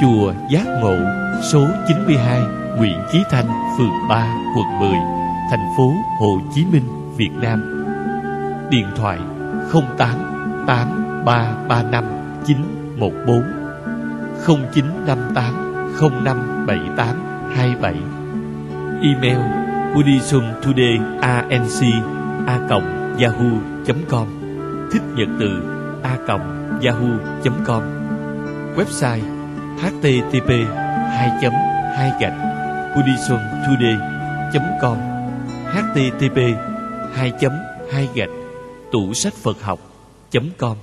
chùa giác ngộ, số 92 Nguyễn Chí Thanh, phường 3 quận 10 thành phố Hồ Chí Minh, Việt Nam. Điện thoại 08 8335 914 0958 0578 27 Email buddhismtodayanc.yahoo.com Thích nhật từ a.yahoo.com Website http 2 2 gạch buddhismtoday.com http 2 2 gạch tủ sách Phật học.com